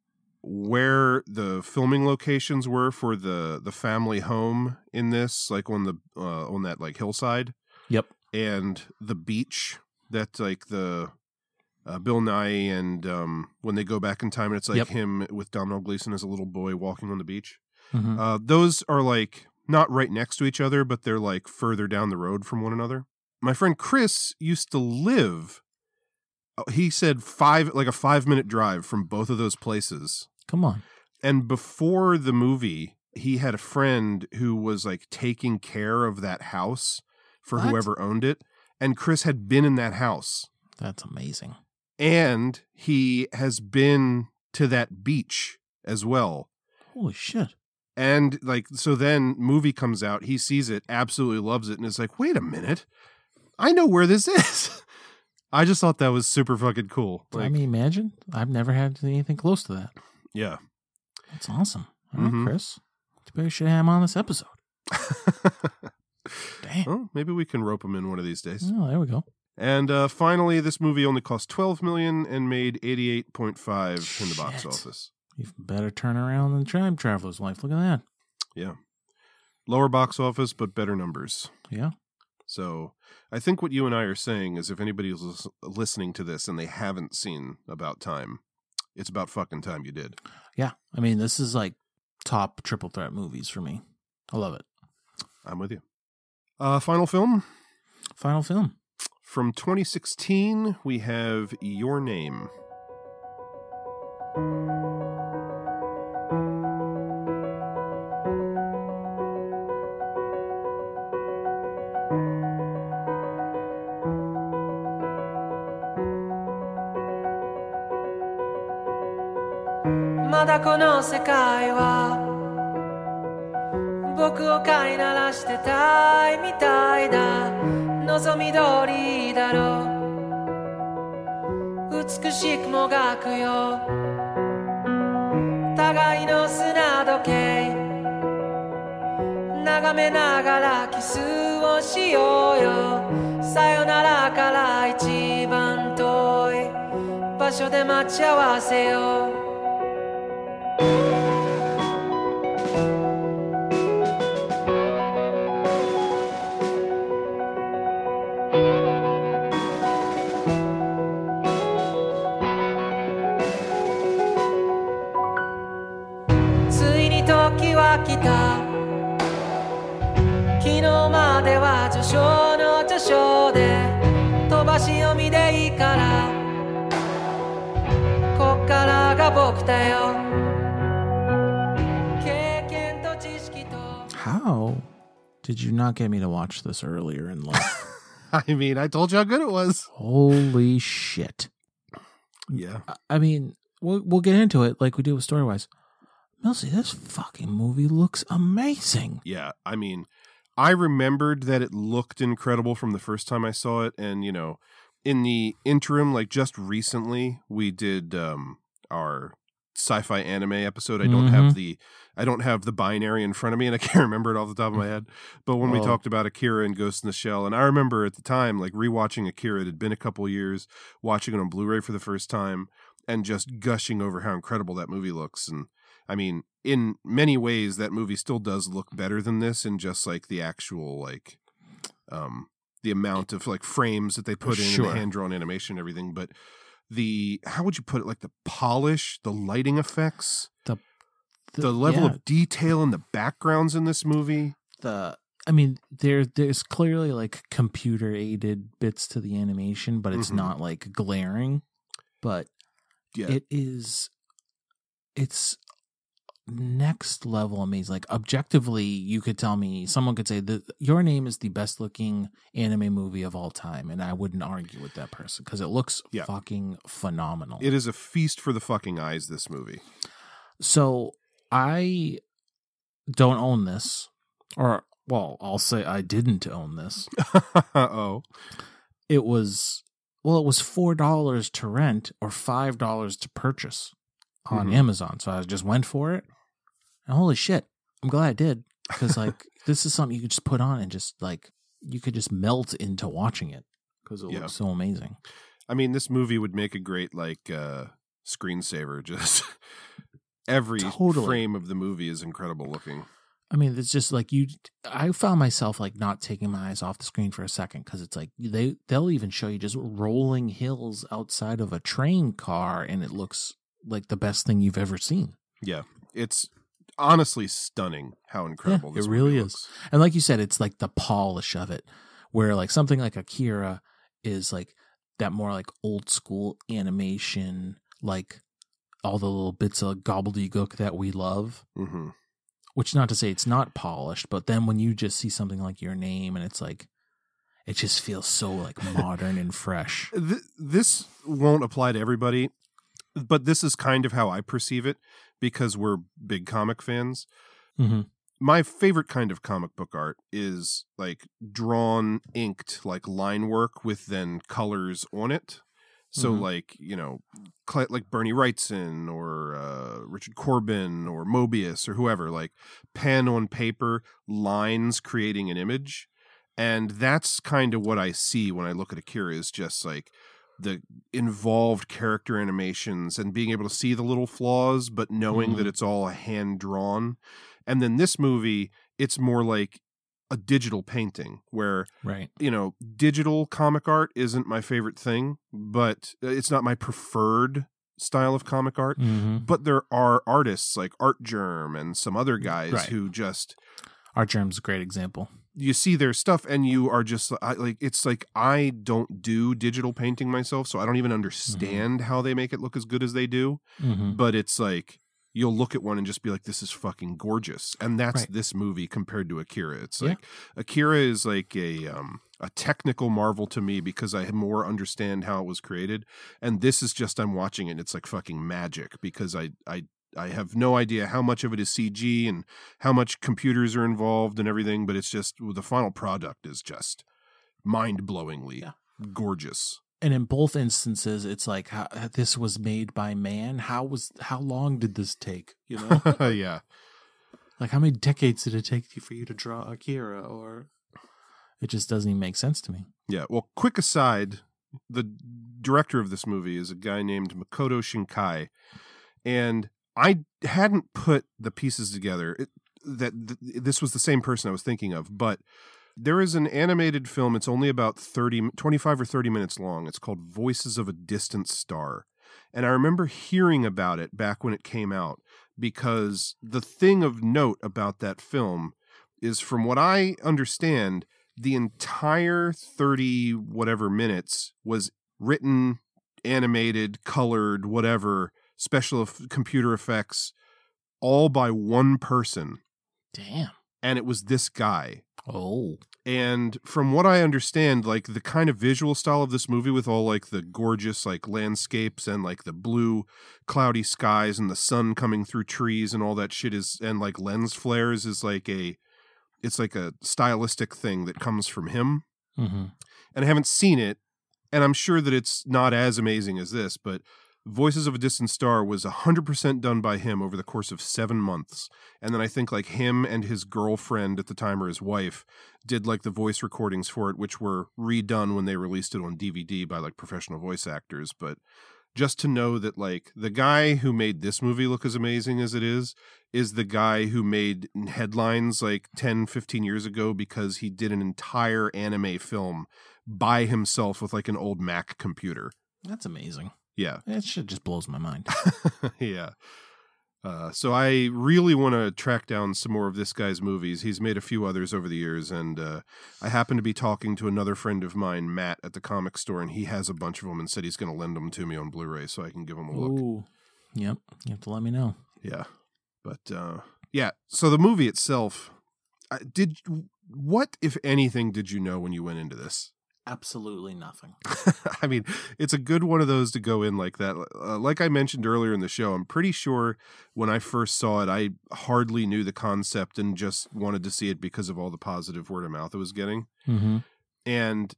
where the filming locations were for the the family home in this like on the uh, on that like hillside Yep. and the beach that like the uh, Bill Nighy and um when they go back in time and it's like Yep. him with Domhnall Gleeson as a little boy walking on the beach Mhm. uh those are like not right next to each other but they're like further down the road from one another my friend Chris used to live uh, he said five like a five minute drive from both of those places Come on. and before the movie he had a friend who was like taking care of that house for What? whoever owned it and chris had been in that house That's amazing. and he has been to that beach as well Holy shit. and like so then movie comes out he sees it absolutely loves it and is like wait a minute i know where this is i just thought that was super fucking cool I mean, imagine. I've never had anything close to that. Yeah That's awesome. All right, Mhm. Chris. Maybe we should have him on this episode. Damn. well, maybe we can rope him in one of these days Oh, there we go. And uh, finally, this movie only cost twelve million and made eighty-eight point five in the box office. Even better turnaround than Time Traveler's Wife. Look at that. Yeah, lower box office, but better numbers. Yeah. So I think what you and I are saying is, if anybody's lis- listening to this and they haven't seen About Time, it's about fucking time you did. Yeah. I mean, this is like top triple threat movies for me. I love it. I'm with you. Uh, final film Final film. from 2016. We have Your Name.「この世界は僕を飼いならしてたいみたいだ。望み通りだろう。美しくもがくよ。互いの砂時計。眺めながらキスをしようよ。さよならから一番遠い場所で待ち合わせよう。How did you not get me to watch this earlier in life? I mean, I told you how good it was. Holy shit. Yeah. I- I mean, we'll, we'll get into it like we do with Storywise. Millsy, this fucking movie looks amazing. Yeah, I mean, I remembered that it looked incredible from the first time I saw it, and you know, in the interim, like just recently, we did um our sci-fi anime episode. I don't Mhm. have the I don't have the binary in front of me, and I can't remember it off the top of my head. But when we Oh. talked about Akira and Ghost in the Shell, and I remember at the time, like rewatching Akira, it had been a couple years, watching it on Blu-ray for the first time, and just gushing over how incredible that movie looks, and I mean, in many ways, that movie still does look better than this in just like the actual like, um, the amount of like frames that they put in, and the hand drawn animation, and everything. But the how would you put it? Like the polish, the lighting effects, The the, level yeah, of detail in the backgrounds in this movie. the I mean, there there's clearly like computer aided bits to the animation, but it's Mhm. not like glaring. But Yeah, it is it's next level amazing. Like objectively, you could tell me someone could say that your name is the best looking anime movie of all time, and I wouldn't argue with that person because it looks Yeah. fucking phenomenal. it is a feast for the fucking eyes. This movie. So I don't own this, or well, I'll say I didn't own this. oh, It was well, it was four dollars to rent or five dollars to purchase on Mhm. Amazon. So I just went for it, and holy shit, I'm glad I did because like this is something you could just put on and just like you could just melt into watching it because it Yeah. looks so amazing. I mean, this movie would make a great like uh screensaver. Just every Totally. frame of the movie is incredible looking. I mean, it's just like you. I found myself like not taking my eyes off the screen for a second because it's like they they'll even show you just rolling hills outside of a train car, and it looks like the best thing you've ever seen. Yeah, it's honestly stunning how incredible it this really movie is. looks. And like you said, it's like the polish of it, where like something like Akira is like that more like old school animation, like all the little bits of gobbledygook that we love. hmm Which not to say it's not polished, but then when you just see something like your name and it's like it just feels so like modern and fresh. This won't apply to everybody, but this is kind of how I perceive it because we're big comic fans. Mm-hmm. My favorite kind of comic book art is like drawn, inked, like line work with then colors on it. So, Mhm. like you know, like Bernie Wrightson or uh, Richard Corbin or Moebius or whoever, like pen on paper, lines creating an image, and that's kind of what I see when I look at Akira. Is just like the involved character animations and being able to see the little flaws, but knowing that Mhm. it's all hand drawn. And then this movie, it's more like a digital painting where Right. you know, digital comic art isn't my favorite thing, but uh, it's not my preferred style of comic art. Mm-hmm. But there are artists like Artgerm and some other guys Right. who just Artgerm's a great example. You see their stuff and you are just I, like it's like I don't do digital painting myself, so I don't even understand how they make it look as good as they do. Mm-hmm. But it's like you'll look at one and just be like, "This is fucking gorgeous," and that's Right. this movie compared to Akira. It's Yeah. like Akira is like a um a technical marvel to me because I more understand how it was created, and this is just I'm watching it. and It's like fucking magic because I I I have no idea how much of it is CG and how much computers are involved and everything, but it's just the final product is just mind blowingly Yeah. gorgeous. and in both instances it's like how, uh, this was made by man how was how long did this take you know yeah. like how many decades did it take for you to draw akira or it just doesn't even make sense to me Yeah. Well, quick aside, the director of this movie is a guy named Makoto Shinkai, and I hadn't put the pieces together it, that th- this was the same person I was thinking of, but there is an animated film. It's only about 30, 25 or 30 minutes long. It's called Voices of a Distant Star. And I remember hearing about it back when it came out because the thing of note about that film is from what I understand, the entire 30 whatever minutes was written, animated, colored, whatever, special computer effects, all by one person. Damn. And it was this guy. Oh. And from what I understand, like the kind of visual style of this movie with all like the gorgeous like landscapes and like the blue cloudy skies and the sun coming through trees and all that shit is and like lens flares is like a it's like a stylistic thing that comes from him. Mm-hmm. And I haven't seen it and I'm sure that it's not as amazing as this, but Voices of a Distant Star was 100% done by him over the course of seven months. And then I think like him and his girlfriend at the time or his wife did like the voice recordings for it, which were redone when they released it on DVD by like professional voice actors. But just to know that like the guy who made this movie look as amazing as it is is the guy who made headlines like 10 15 years ago because he did an entire anime film by himself with like an old mac computer That's amazing. Yeah That shit just blows my mind. yeah. Uh, so I really want to track down some more of this guy's movies. He's made a few others over the years, and uh, I happen to be talking to another friend of mine, Matt, at the comic store, and he has a bunch of them, and said he's going to lend them to me on Blu-ray so I can give them a look. Ooh. Yep. You have to let me know. Yeah, but uh, yeah. So the movie itself, did what, if anything, did you know when you went into this? Absolutely nothing. I mean, it's a good one of those to go in like that. Uh, like I mentioned earlier in the show, I'm pretty sure when I first saw it, I hardly knew the concept and just wanted to see it because of all the positive word of mouth it was getting. Mm-hmm. And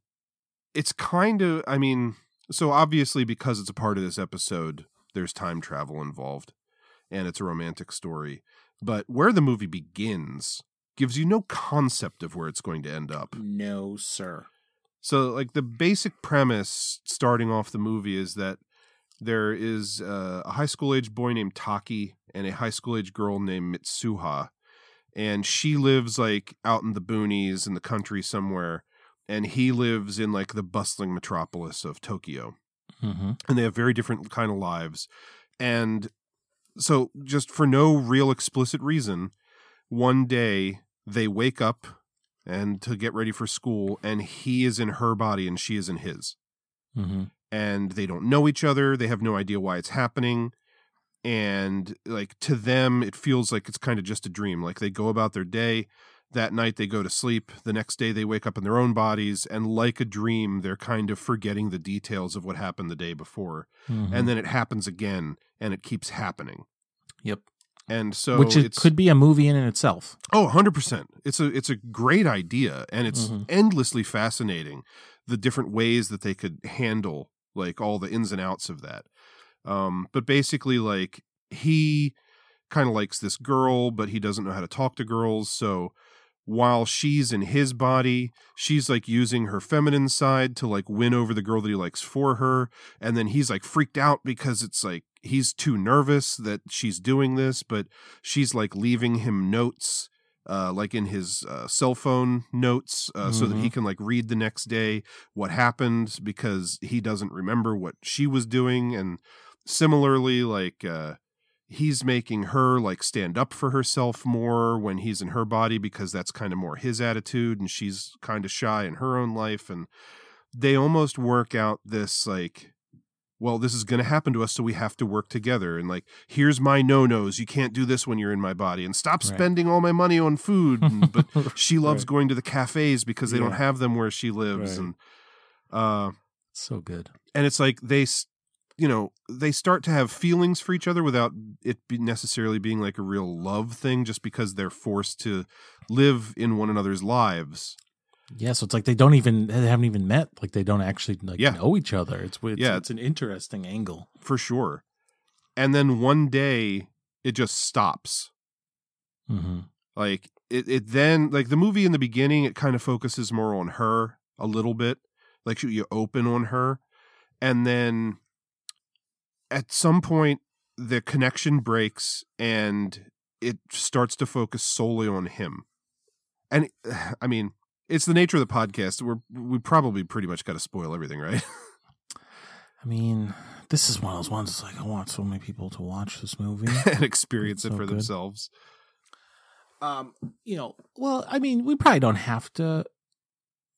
it's kind of, I mean, so obviously because it's a part of this episode, there's time travel involved and it's a romantic story. But where the movie begins gives you no concept of where it's going to end up. No, sir. So, like the basic premise starting off the movie is that there is uh, a high school age boy named Taki and a high school age girl named Mitsuha, and she lives like out in the boonies in the country somewhere, and he lives in like the bustling metropolis of Tokyo, Mm-hmm. and they have very different kind of lives, and so just for no real explicit reason, one day they wake up and to get ready for school and he is in her body and she is in his. Mm-hmm. and they don't know each other. They have no idea why it's happening. And like to them it feels like it's kind of just a dream. Like they go about their day. That night they go to sleep. The next day they wake up in their own bodies and like a dream they're kind of forgetting the details of what happened the day before. Mhm. and then it happens again and it keeps happening. Yep. And so Which it could be a movie in and itself. Oh, 100%. It's a it's a great idea and it's Mhm. endlessly fascinating the different ways that they could handle like all the ins and outs of that. Um but basically like he kind of likes this girl but he doesn't know how to talk to girls so while she's in his body she's like using her feminine side to like win over the girl that he likes for her and then he's like freaked out because it's like he's too nervous that she's doing this but she's like leaving him notes uh, like in his uh, cell phone notes uh, so that he can like read the next day what happened because he doesn't remember what she was doing. And similarly like uh, he's making her like stand up for herself more when he's in her body because that's kind of more his attitude and she's kind of shy in her own life. And they almost work out this like well this is going to happen to us so we have to work together and like here's my no-nos you can't do this when you're in my body and stop Right. spending all my money on food and, but she loves Right. going to the cafes because they don't have them where she lives Right. and uh So good. and it's like they you know they start to have feelings for each other without it be necessarily being like a real love thing just because they're forced to live in one another's lives Yeah, so it's like they don't even they haven't even met. Like they don't actually like Yeah. know each other. It's it's, Yeah. it's an interesting angle. for sure and then one day it just stops Mm-hmm. like it, it then like the movie in the beginning it kind of focuses more on her a little bit like you open on her and then at some point the connection breaks and it starts to focus solely on him and i mean it's the nature of the podcast we're we probably pretty much got to spoil everything right I mean, this is one of those ones. It's like I want so many people to watch this movie. and experience it So for good. themselves Um, you know, well, I mean, we probably don't have to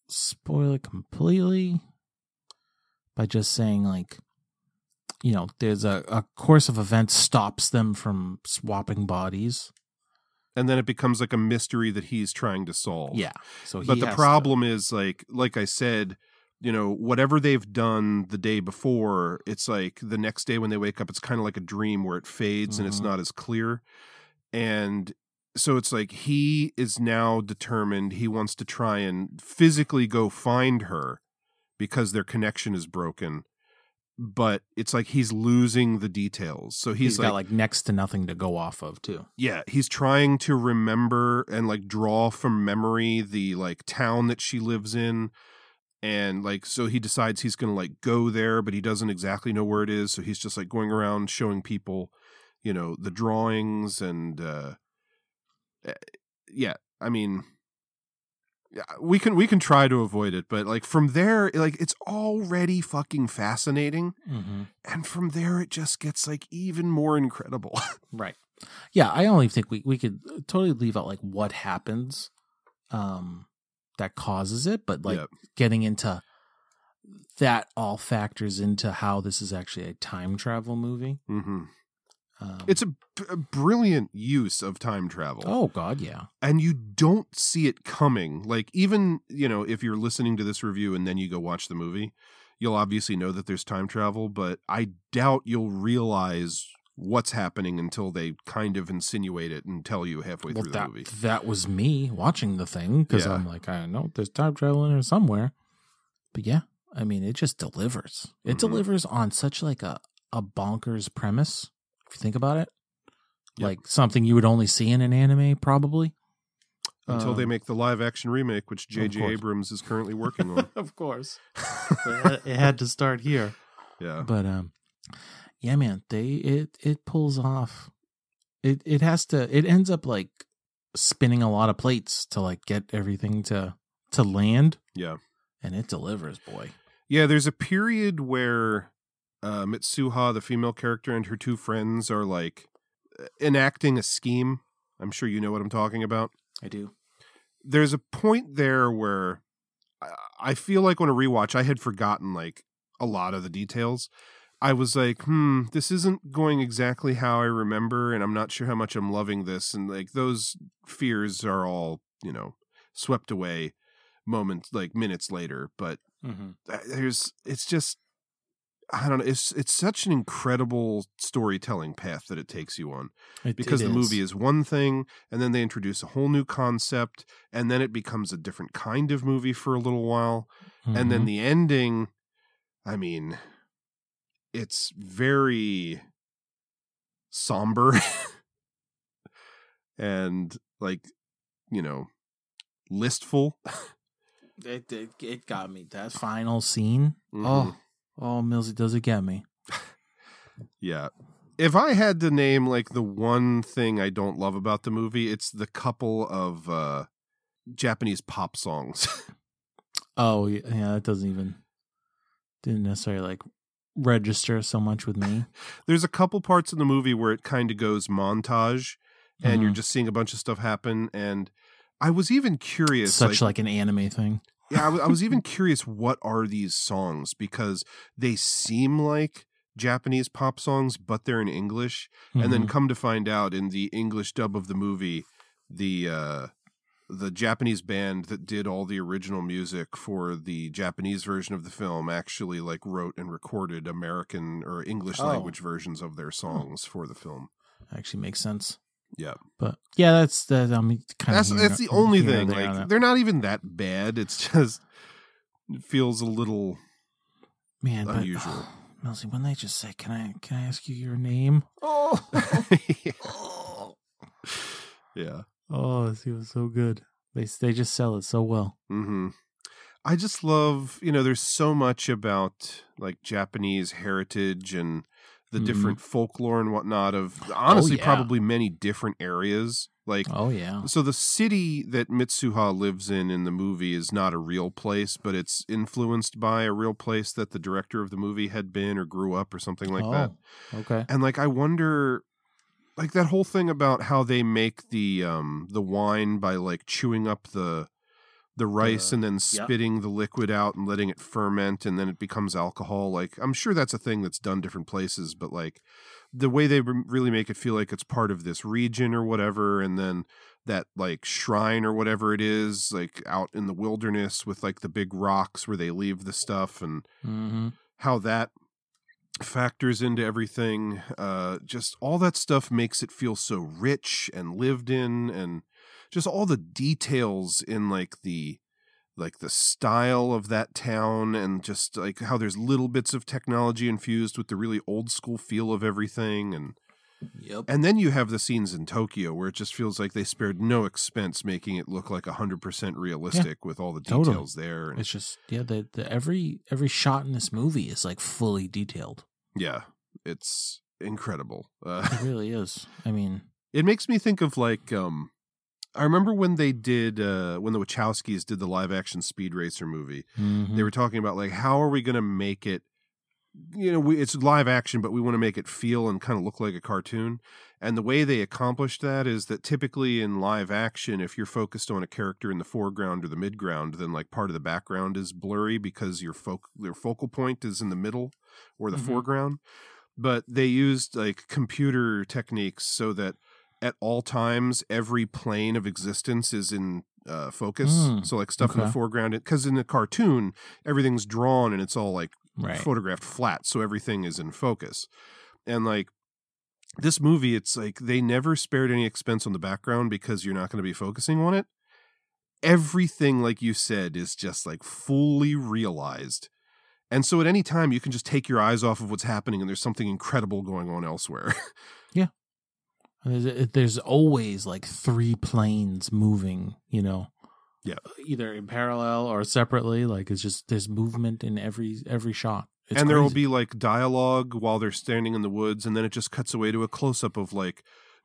spoil it completely by just saying like you know, there's a, a course of events stops them from swapping bodies. And then it becomes like a mystery that he's trying to solve. Yeah. So but the has to- problem is like like I said, you know, whatever they've done the day before, it's like the next day when they wake up, it's kind of like a dream where it fades and it's Mhm. not as clear. And so it's like he is now determined he wants to try and physically go find her because their connection is broken. But it's like he's losing the details. So he's, he's like, got like next to nothing to go off of too. yeah, he's trying to remember and like draw from memory the like town that she lives in. And like, so he decides he's going to like go there, but he doesn't exactly know where it is. So he's just like going around showing people, you know, the drawings and, uh, eh, yeah, I mean, we can, we can try to avoid it, but like from there, like it's already fucking fascinating. Mm-hmm. And from there, it just gets like even more incredible. Right. Yeah, I only think we, we could totally leave out like what happens um that causes it, but like Yep. getting into that all factors into how this is actually a time travel movie. mm-hmm. Um, It's a, b- a brilliant use of time travel. oh god, yeah. And you don't see it coming. Like, even, you know, if you're listening to this review and then you go watch the movie, you'll obviously know that there's time travel, but I doubt you'll realize what's happening until they kind of insinuate it and tell you halfway Well, through that the movie. that was me watching the thing because Yeah. I'm like, I know there's time travel in there somewhere. But yeah, I mean, it just delivers. It Mhm. delivers on such like a a bonkers premise. If you think about it, Yep. like something you would only see in an anime, probably. Until they Um, make the live action remake, which J.J. Abrams is currently working on. of course, it had to start here. yeah. But um, yeah, man, they it it pulls off. It it has to. It ends up like spinning a lot of plates to like get everything to to land, Yeah. and it delivers, boy. Yeah, there's a period where uh, Mitsuha, the female character, and her two friends are like enacting a scheme. I'm sure you know what I'm talking about. I do. There's a point there where I- feel like on a rewatch, I had forgotten like a lot of the details. I was like, hmm, this isn't going exactly how I remember, and I'm not sure how much I'm loving this. And like those fears are all, you know, swept away moments, like minutes later. But Mm-hmm. there's it's just I don't know. It's it's such an incredible storytelling path that it takes you on It, because it the movie is one thing, and then they introduce a whole new concept, and then it becomes a different kind of movie for a little while, and then Mhm. the ending. I mean, it's very somber and like you know listful. it, it it got me that final scene. Mhm. Oh, oh, Millsy does it get me? Yeah. If I had to name like the one thing I don't love about the movie, it's the couple of uh Japanese pop songs. Oh yeah, that doesn't even didn't necessarily like register so much with me. There's a couple parts in the movie where it kind of goes montage and you're Mhm. just seeing a bunch of stuff happen and I was even curious Such like, an anime thing. Yeah, I was, even curious what are these songs because they seem like Japanese pop songs, but they're in English. And then Mhm. come to find out in the English dub of the movie, the uh, the Japanese band that did all the original music for the Japanese version of the film actually like wrote and recorded American or English Oh. language versions of their songs for the film. actually makes sense. Yeah. But yeah, that's that. I mean, kind That's of that's the only thing. Like they're not even that bad. It's just it feels a little man, but unusual. Millsy, when they just say, "Can I can I ask you your name?" Oh, yeah. oh, this was so good. They they just sell it so well. hmm I just love, you know, there's so much about like Japanese heritage and the Mhm. different folklore and whatnot of honestly yeah. probably many different areas. Like, Oh yeah, so the city that Mitsuha lives in in the movie is not a real place, but it's influenced by a real place that the director of the movie had been or grew up or something like that. Oh, Okay. And like, I wonder, like that whole thing about how they make the um the wine by like chewing up the the rice The- and then spitting the liquid out and letting it ferment and then it becomes alcohol like i'm sure that's a thing that's done different places but like the way they really make it feel like it's part of this region or whatever and then that like shrine or whatever it is like out in the wilderness with like the big rocks where they leave the stuff and Mm-hmm. how that factors into everything. Uh, just all that stuff makes it feel so rich and lived in, and just all the details in like the like the style of that town and just like how there's little bits of technology infused with the really old school feel of everything and Yep. and then you have the scenes in Tokyo where it just feels like they spared no expense making it look like 100% realistic with all the Totally. details there and It's just yeah, the, the every every shot in this movie is like fully detailed. yeah it's incredible uh, It really is. I mean, It makes me think of like um I remember when they did uh when the Wachowskis did the live action Speed Racer movie. mhm. They were talking about like how are we going to make it you know, we, it's live action but we want to make it feel and kind of look like a cartoon. And the way they accomplished that is that typically in live action if you're focused on a character in the foreground or the midground then like part of the background is blurry because your foc- your focal point is in the middle or the Mhm. foreground but they used like computer techniques so that at all times every plane of existence is in uh, focus. Mm, so like stuff in the foreground because in the cartoon everything's drawn and it's all like Right. photographed flat so everything is in focus. And like this movie it's like they never spared any expense on the background because you're not going to be focusing on it. Everything like you said is just like fully realized. And so at any time you can just take your eyes off of what's happening and there's something incredible going on elsewhere. It- there's always like three planes moving. You know, Yeah. either in parallel or separately. Like it's just there's movement in every every shot. It's and there will be like dialogue while they're standing in the woods and then it just cuts away to a close up of like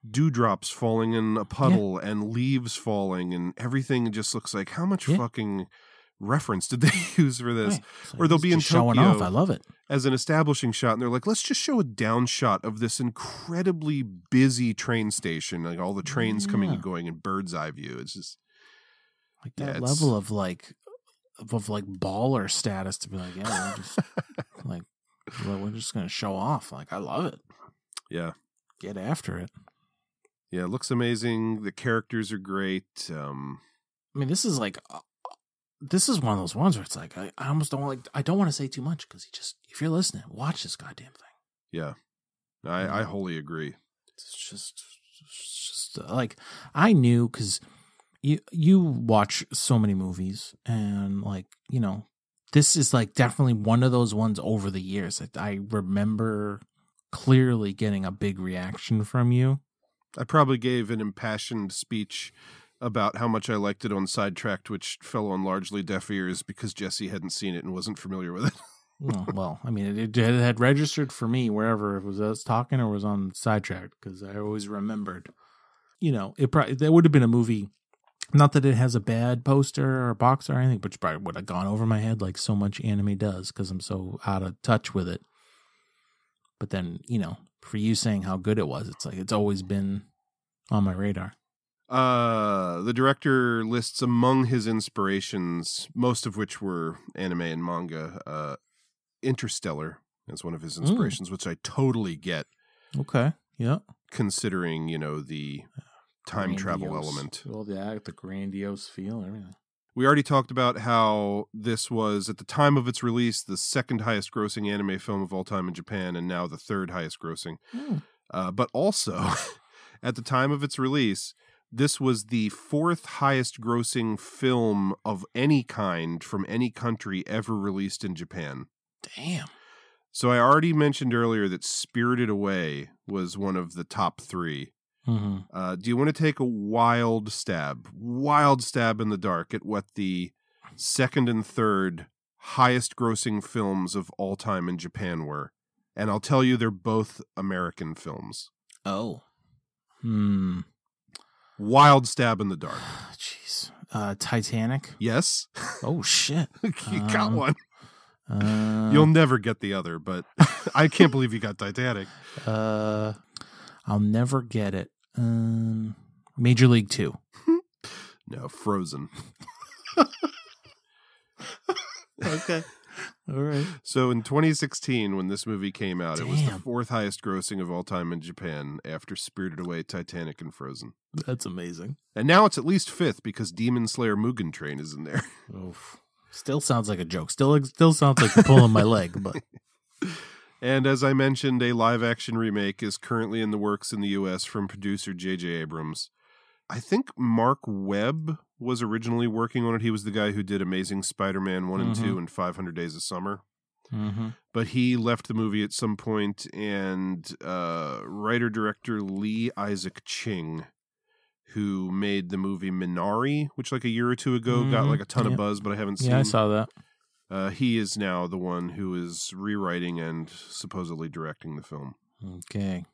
dewdrops falling in a puddle and leaves falling and everything just looks like how much Yeah. fucking reference did they use for this Right. Like or they'll be in Tokyo off. I love it. as an establishing shot and they're like let's just show a down shot of this incredibly busy train station like all the trains coming and going in bird's eye view it's just Like Yeah, that it's- level of like of, like baller status to be like, yeah, we're just like we're just gonna show off. Like I love it. yeah Get after it. yeah it looks amazing the characters are great um I mean, this is like, this is one of those ones where it's like, I, I almost don't like, I don't want to say too much because you just, if you're listening, watch this goddamn thing. yeah i i wholly agree It's just, it's just uh, like I knew because you you watch so many movies and like you know, this is like definitely one of those ones over the years that I remember clearly getting a big reaction from you. I probably gave an impassioned speech about how much I liked it on Sidetracked, which fell on largely deaf ears because Jesse hadn't seen it and wasn't familiar with it. well, well, I mean, it, it had registered for me wherever it was uh, us talking or was on Sidetracked because I always remembered. You know, it probably that would have been a movie. Not that it has a bad poster or box or anything, but probably would have gone over my head like so much anime does because I'm so out of touch with it. But then, you know, for you saying how good it was, it's like it's always been on my radar. Uh, the director lists among his inspirations, most of which were anime and manga, uh, Interstellar is one of his inspirations, which I totally get Okay. Yeah. considering, you know, the time travel element. Well, the the grandiose feel, everything. We already talked about how this was, at the time of its release, the second highest grossing anime film of all time in Japan, and now the third highest grossing. Hmm. Uh, but also, at the time of its release, this was the fourth highest grossing film of any kind from any country ever released in Japan. Damn. So I already mentioned earlier that Spirited Away was one of the top three. Mm-hmm. Uh, do you want to take a wild stab, wild stab in the dark at what the second and third highest grossing films of all time in Japan were? And I'll tell you, they're both American films. Oh. Hmm. Wild stab in the dark. Jeez. Uh, Titanic. Yes, Oh shit. you got Um, one. Uh, You'll never get the other, but I can't believe you got Titanic. Uh, I'll never get it. Um, Major League Two. No, Frozen. Okay. All right. So in 2016, when this movie came out, it was the fourth highest grossing of all time in Japan after Spirited Away, Titanic, and Frozen. That's amazing. And now it's at least fifth because Demon Slayer Mugen Train is in there. Oof. Still sounds like a joke. Still, still sounds like pulling my leg. But And as I mentioned, a live action remake is currently in the works in the US from producer J.J. Abrams. I think Marc Webb was originally working on it. He was the guy who did Amazing Spider Man 1 and 2 Mhm. and 500 Days of Summer. Mhm. But he left the movie at some point, and uh, writer director Lee Isaac Chung, who made the movie Minari, which like a year or two ago got Mhm. like a ton Yep. of buzz, but I haven't seen. yeah, I saw that. Uh, he is now the one who is rewriting and supposedly directing the film. Okay.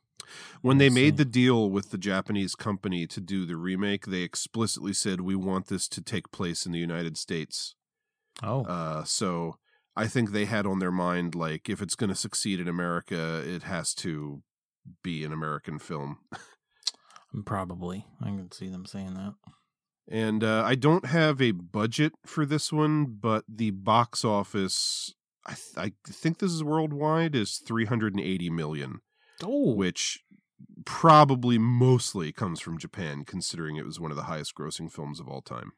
When they made the deal with the Japanese company to do the remake, they explicitly said, "We want this to take place in the United States." Oh, Uh, so I think they had on their mind like, if it's going to succeed in America, it has to be an American film. probably. I can see them saying that. And uh, I don't have a budget for this one, but the box office, I, th- I think this is worldwide, is 380 million, Oh, which probably mostly comes from Japan, considering it was one of the highest grossing films of all time.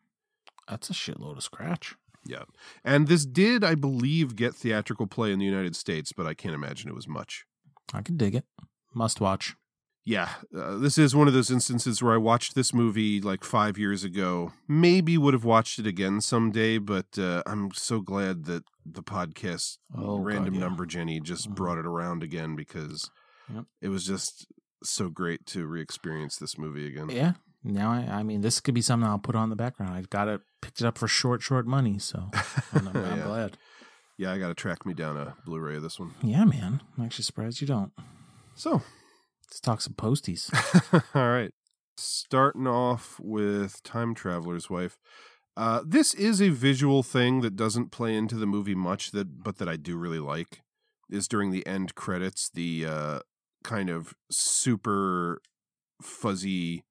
that's a shitload of scratch. Yeah. And this did, I believe, get theatrical play in the United States, but I can't imagine it was much. I can dig it. Must watch. Yeah, uh, this is one of those instances where I watched this movie like five years ago. Maybe would have watched it again someday, but uh, I'm so glad that the podcast Oh, God, Random yeah. Number Jenny just Mhm. brought it around again because Yep. it was just so great to re-experience this movie again. Yeah. Now I, I mean, this could be something I'll put on the background. I got it picked it up for short, short money, so I'm, I'm Yeah. glad. Yeah, I got to track me down a Blu-ray of this one. Yeah, man. I'm actually surprised you don't. So, Let's talk some posties. All right. Starting off with Time Traveler's Wife. Uh, this is a visual thing that doesn't play into the movie much, that but that I do really like. Is during the end credits, the uh, kind of super fuzzy,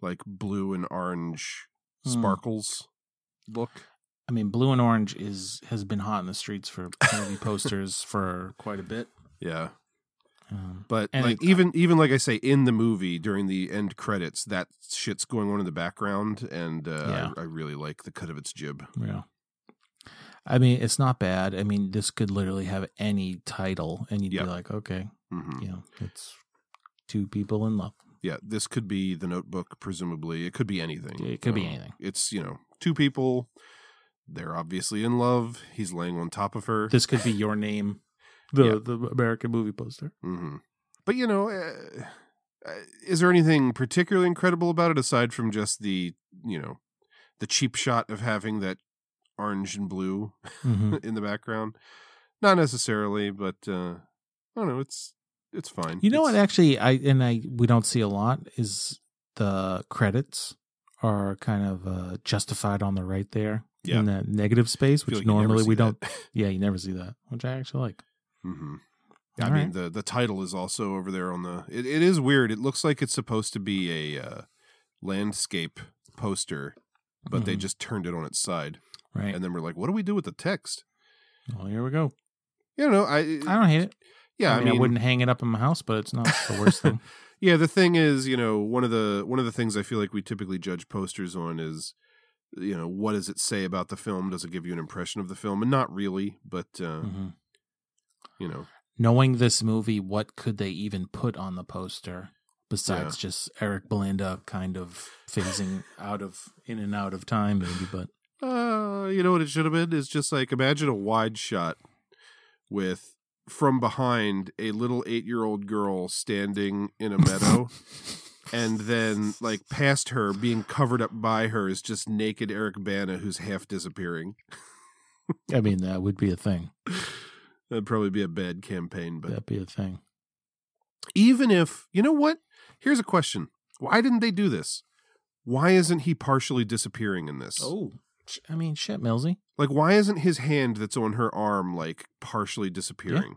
like blue and orange Hmm. sparkles look. I mean, blue and orange is has been hot in the streets for movie posters for quite a bit. Yeah. Um, But And like it- even even like I say in the movie during the end credits, that shit's going on in the background, and uh, Yeah. I, I really like the cut of its jib. yeah. I mean, it's not bad. I mean, this could literally have any title, and you'd Yeah. be like, okay, hmm you know, it's two people in love. Yeah, this could be the Notebook. Presumably, it could be anything. It could be Um, anything. It's you know two people. They're obviously in love. He's laying on top of her. This could be your name, the Yeah. the American movie poster. hmm But you know, uh, uh, is there anything particularly incredible about it aside from just the you know the cheap shot of having that orange and blue Mhm. in the background? Not necessarily, but uh, I don't know. It's it's fine. You know what? Actually, I and I we don't see a lot is the credits are kind of uh, justified on the right there Yeah. in that negative space, which like normally we don't. Yeah, you never see that, which I actually like. hmm I All mean, right. the the title is also over there on the. It, it is weird. It looks like it's supposed to be a uh, landscape poster, but they Mhm. just turned it on its side, Right. and then we're like, "What do we do with the text?" well, here we go. You know, I I don't hate it. yeah, I mean, I, wouldn't hang it up in my house, but it's not the worst thing. Yeah, the thing is, you know, one of the one of the things I feel like we typically judge posters on is, you know, what does it say about the film? Does it give you an impression of the film? And not really, but uh, Mhm. you know, Knowing this movie, what could they even put on the poster besides just Eric Belinda kind of phasing out of in and out of time, maybe? But Uh, you know what it should have been is just like imagine a wide shot with from behind a little eight year old girl standing in a meadow, and then like past her, being covered up by her, is just naked Eric Bana who's half disappearing. I mean, that would be a thing. That'd probably be a bad campaign, but That'd be a thing. even if you know what, here's a question: Why didn't they do this? Why isn't he partially disappearing in this? Oh, I mean, shit, Millsy. Like, why isn't his hand that's on her arm like partially disappearing?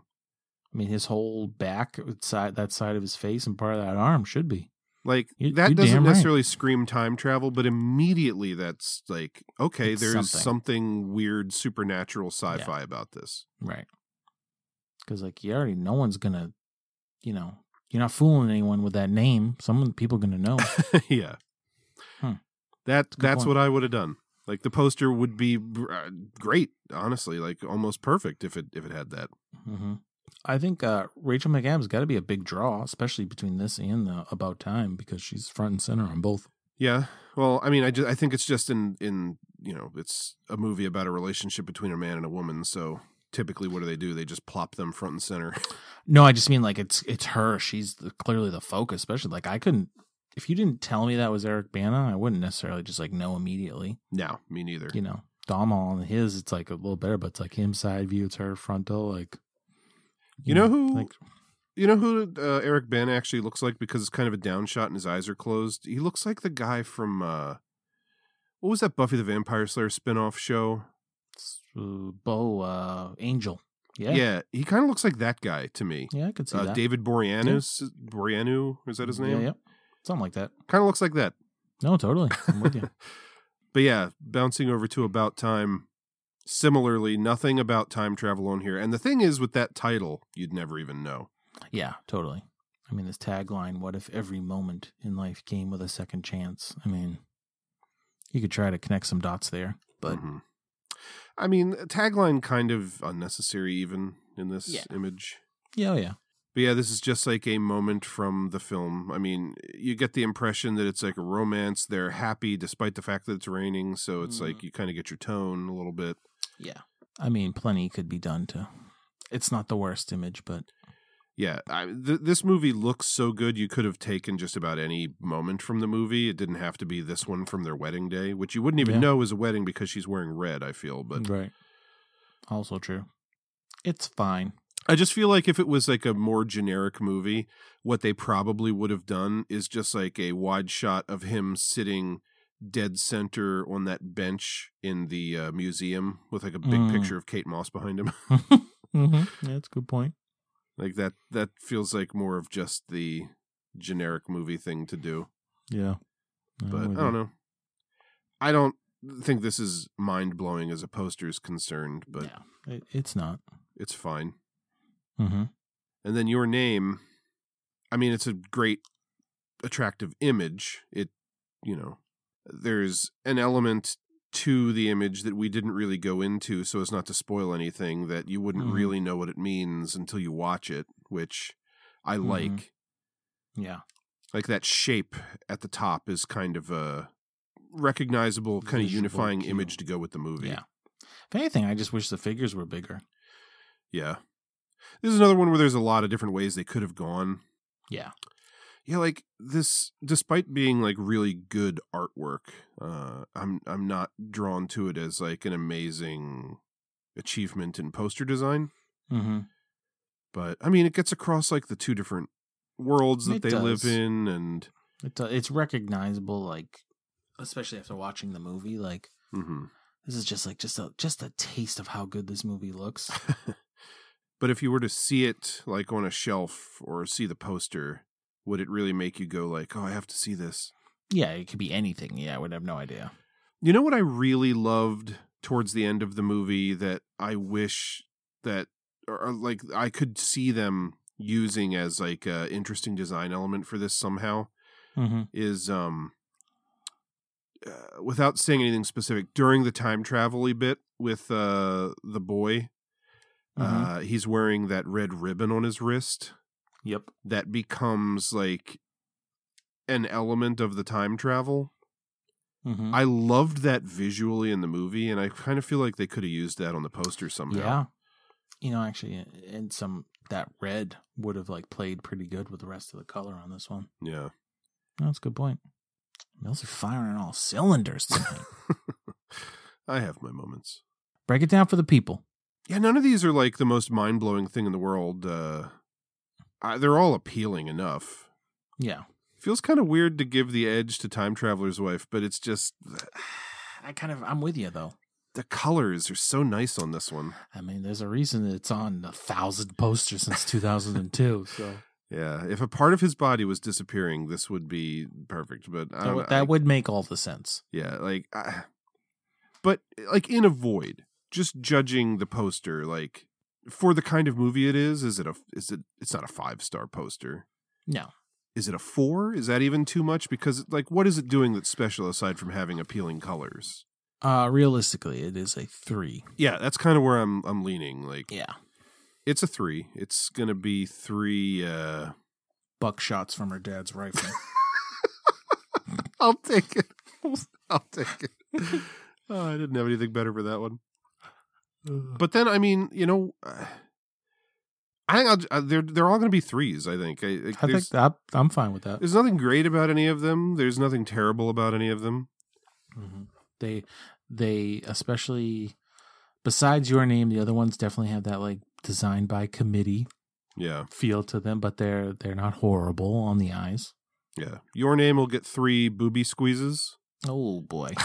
I mean, his whole back side, that side of his face, and part of that arm should be. Like You- that doesn't damn right. necessarily scream time travel, but immediately that's like, okay, It's there's something. something. weird supernatural sci-fi about this. Right. Because like you already, no one's gonna, you know, you're not fooling anyone with that name. Some people gonna know. yeah. Hmm. That good that's what I would have done. Like the poster would be uh, great, honestly, like almost perfect if it if it had that. hmm I think uh, Rachel McAdams got to be a big draw, especially between this and the About Time, because she's front and center on both. Yeah. Well, I mean, I just I think it's just in in you know it's a movie about a relationship between a man and a woman. So typically, what do they do? They just plop them front and center. No, I just mean like it's it's her. She's the, clearly the focus. Especially like I couldn't. If you didn't tell me that was Eric Bana, I wouldn't necessarily just like know immediately. no, me neither. You know, Dom and his, it's like a little better, but it's like him side view, it's her frontal. Like, You know who? Like, You know who uh, Eric Bana actually looks like because it's kind of a down shot and his eyes are closed. He looks like the guy from uh, what was that Buffy the Vampire Slayer spin-off show? uh, Bo uh, Angel. Yeah, Yeah, he kind of looks like that guy to me. yeah, I could see Uh, that. David Boreanaz, Boreanu, is that his name? Yeah, yeah, something like that. Kind of looks like that. No, totally. I'm with you. But yeah, bouncing over to About Time. Similarly, nothing about time travel on here. And the thing is, with that title, you'd never even know. Yeah, totally. I mean, this tagline, what if every moment in life came with a second chance? I mean, you could try to connect some dots there, but Mhm. I mean, tagline kind of unnecessary even in this Yeah. image. yeah, oh, yeah. But yeah, this is just like a moment from the film. I mean, you get the impression that it's like a romance. They're happy despite the fact that it's raining, so it's like mm-hmm. you kind of get your tone a little bit. Yeah. I mean, plenty could be done to. It's not the worst image, but Yeah, I, th- this movie looks so good. You could have taken just about any moment from the movie. It didn't have to be this one from their wedding day, which you wouldn't even Yeah. know is a wedding because she's wearing red. I feel, but right. Also true. It's fine. I just feel like if it was like a more generic movie, what they probably would have done is just like a wide shot of him sitting dead center on that bench in the uh, museum with like a big Mm. picture of Kate Moss behind him. Mm-hmm. Yeah, that's a good point. like that that feels like more of just the generic movie thing to do. Yeah. But I don't know. I don't think this is mind blowing as a poster is concerned, but Yeah, it, it's not. it's fine. Mm-hmm. And then your name, I mean, it's a great, attractive image. It, you know, there's an element to the image that we didn't really go into so as not to spoil anything that you wouldn't Mhm. really know what it means until you watch it, which I Mhm. like. Yeah. Like that shape at the top is kind of a recognizable, kind of unifying cue. image to go with the movie. Yeah. If anything, I just wish the figures were bigger. Yeah. This is another one where there's a lot of different ways they could have gone. Yeah. Yeah, like this despite being like really good artwork, uh I'm I'm not drawn to it as like an amazing achievement in poster design. Mm-hmm. But I mean it gets across like the two different worlds that It they live in and It, it's recognizable, like, especially after watching the movie. Like, mhm. this is just like just a just a taste of how good this movie looks. but if you were to see it like on a shelf or see the poster, would it really make you go like, "Oh, I have to see this?" yeah, it could be anything. Yeah, I would have no idea. You know what I really loved towards the end of the movie that I wish that or, or, like I could see them using as like a interesting design element for this somehow Mm-hmm. is um uh, without saying anything specific during the time travel bit with uh the boy uh he's wearing that red ribbon on his wrist Yep. that becomes like an element of the time travel Mm-hmm. I loved that visually in the movie, and I kind of feel like they could have used that on the poster somehow. Yeah. You know, actually, and some that red would have like played pretty good with the rest of the color on this one. Yeah. That's a good point. Mills are firing all cylinders tonight. I have my moments. Break it down for the people. Yeah, none of these are like the most mind blowing thing in the world. Uh, I, they're all appealing enough. Yeah. Feels kind of weird to give the edge to Time Traveler's Wife, but it's just I kind of I'm with you though. the colors are so nice on this one. I mean, there's a reason it's on a thousand posters since 2002. So Yeah, if a part of his body was disappearing, this would be perfect. But I that, don't would- that I- would make all the sense. yeah, like, I, but like in a void, just judging the poster, like for the kind of movie it is, is it a? Is it? It's not a five star poster. No. Is it a four? Is that even too much? Because like, what is it doing that's special aside from having appealing colors? Uh, realistically, it is a three. Yeah, that's kind of where I'm. I'm leaning. Like, Yeah. it's a three. It's gonna be three. uh Buckshots from her dad's rifle. I'll take it. I'll take it. Oh, I didn't have anything better for that one. But then, I mean, you know, I think I'll, uh, they're they're all going to be threes. I think. I, I think that I'm fine with that. there's nothing great about any of them. There's nothing terrible about any of them. They, they especially besides your name, the other ones definitely have that like designed by committee Yeah, feel to them, but they're they're not horrible on the eyes. yeah. Your name will get three booby squeezes. Oh boy.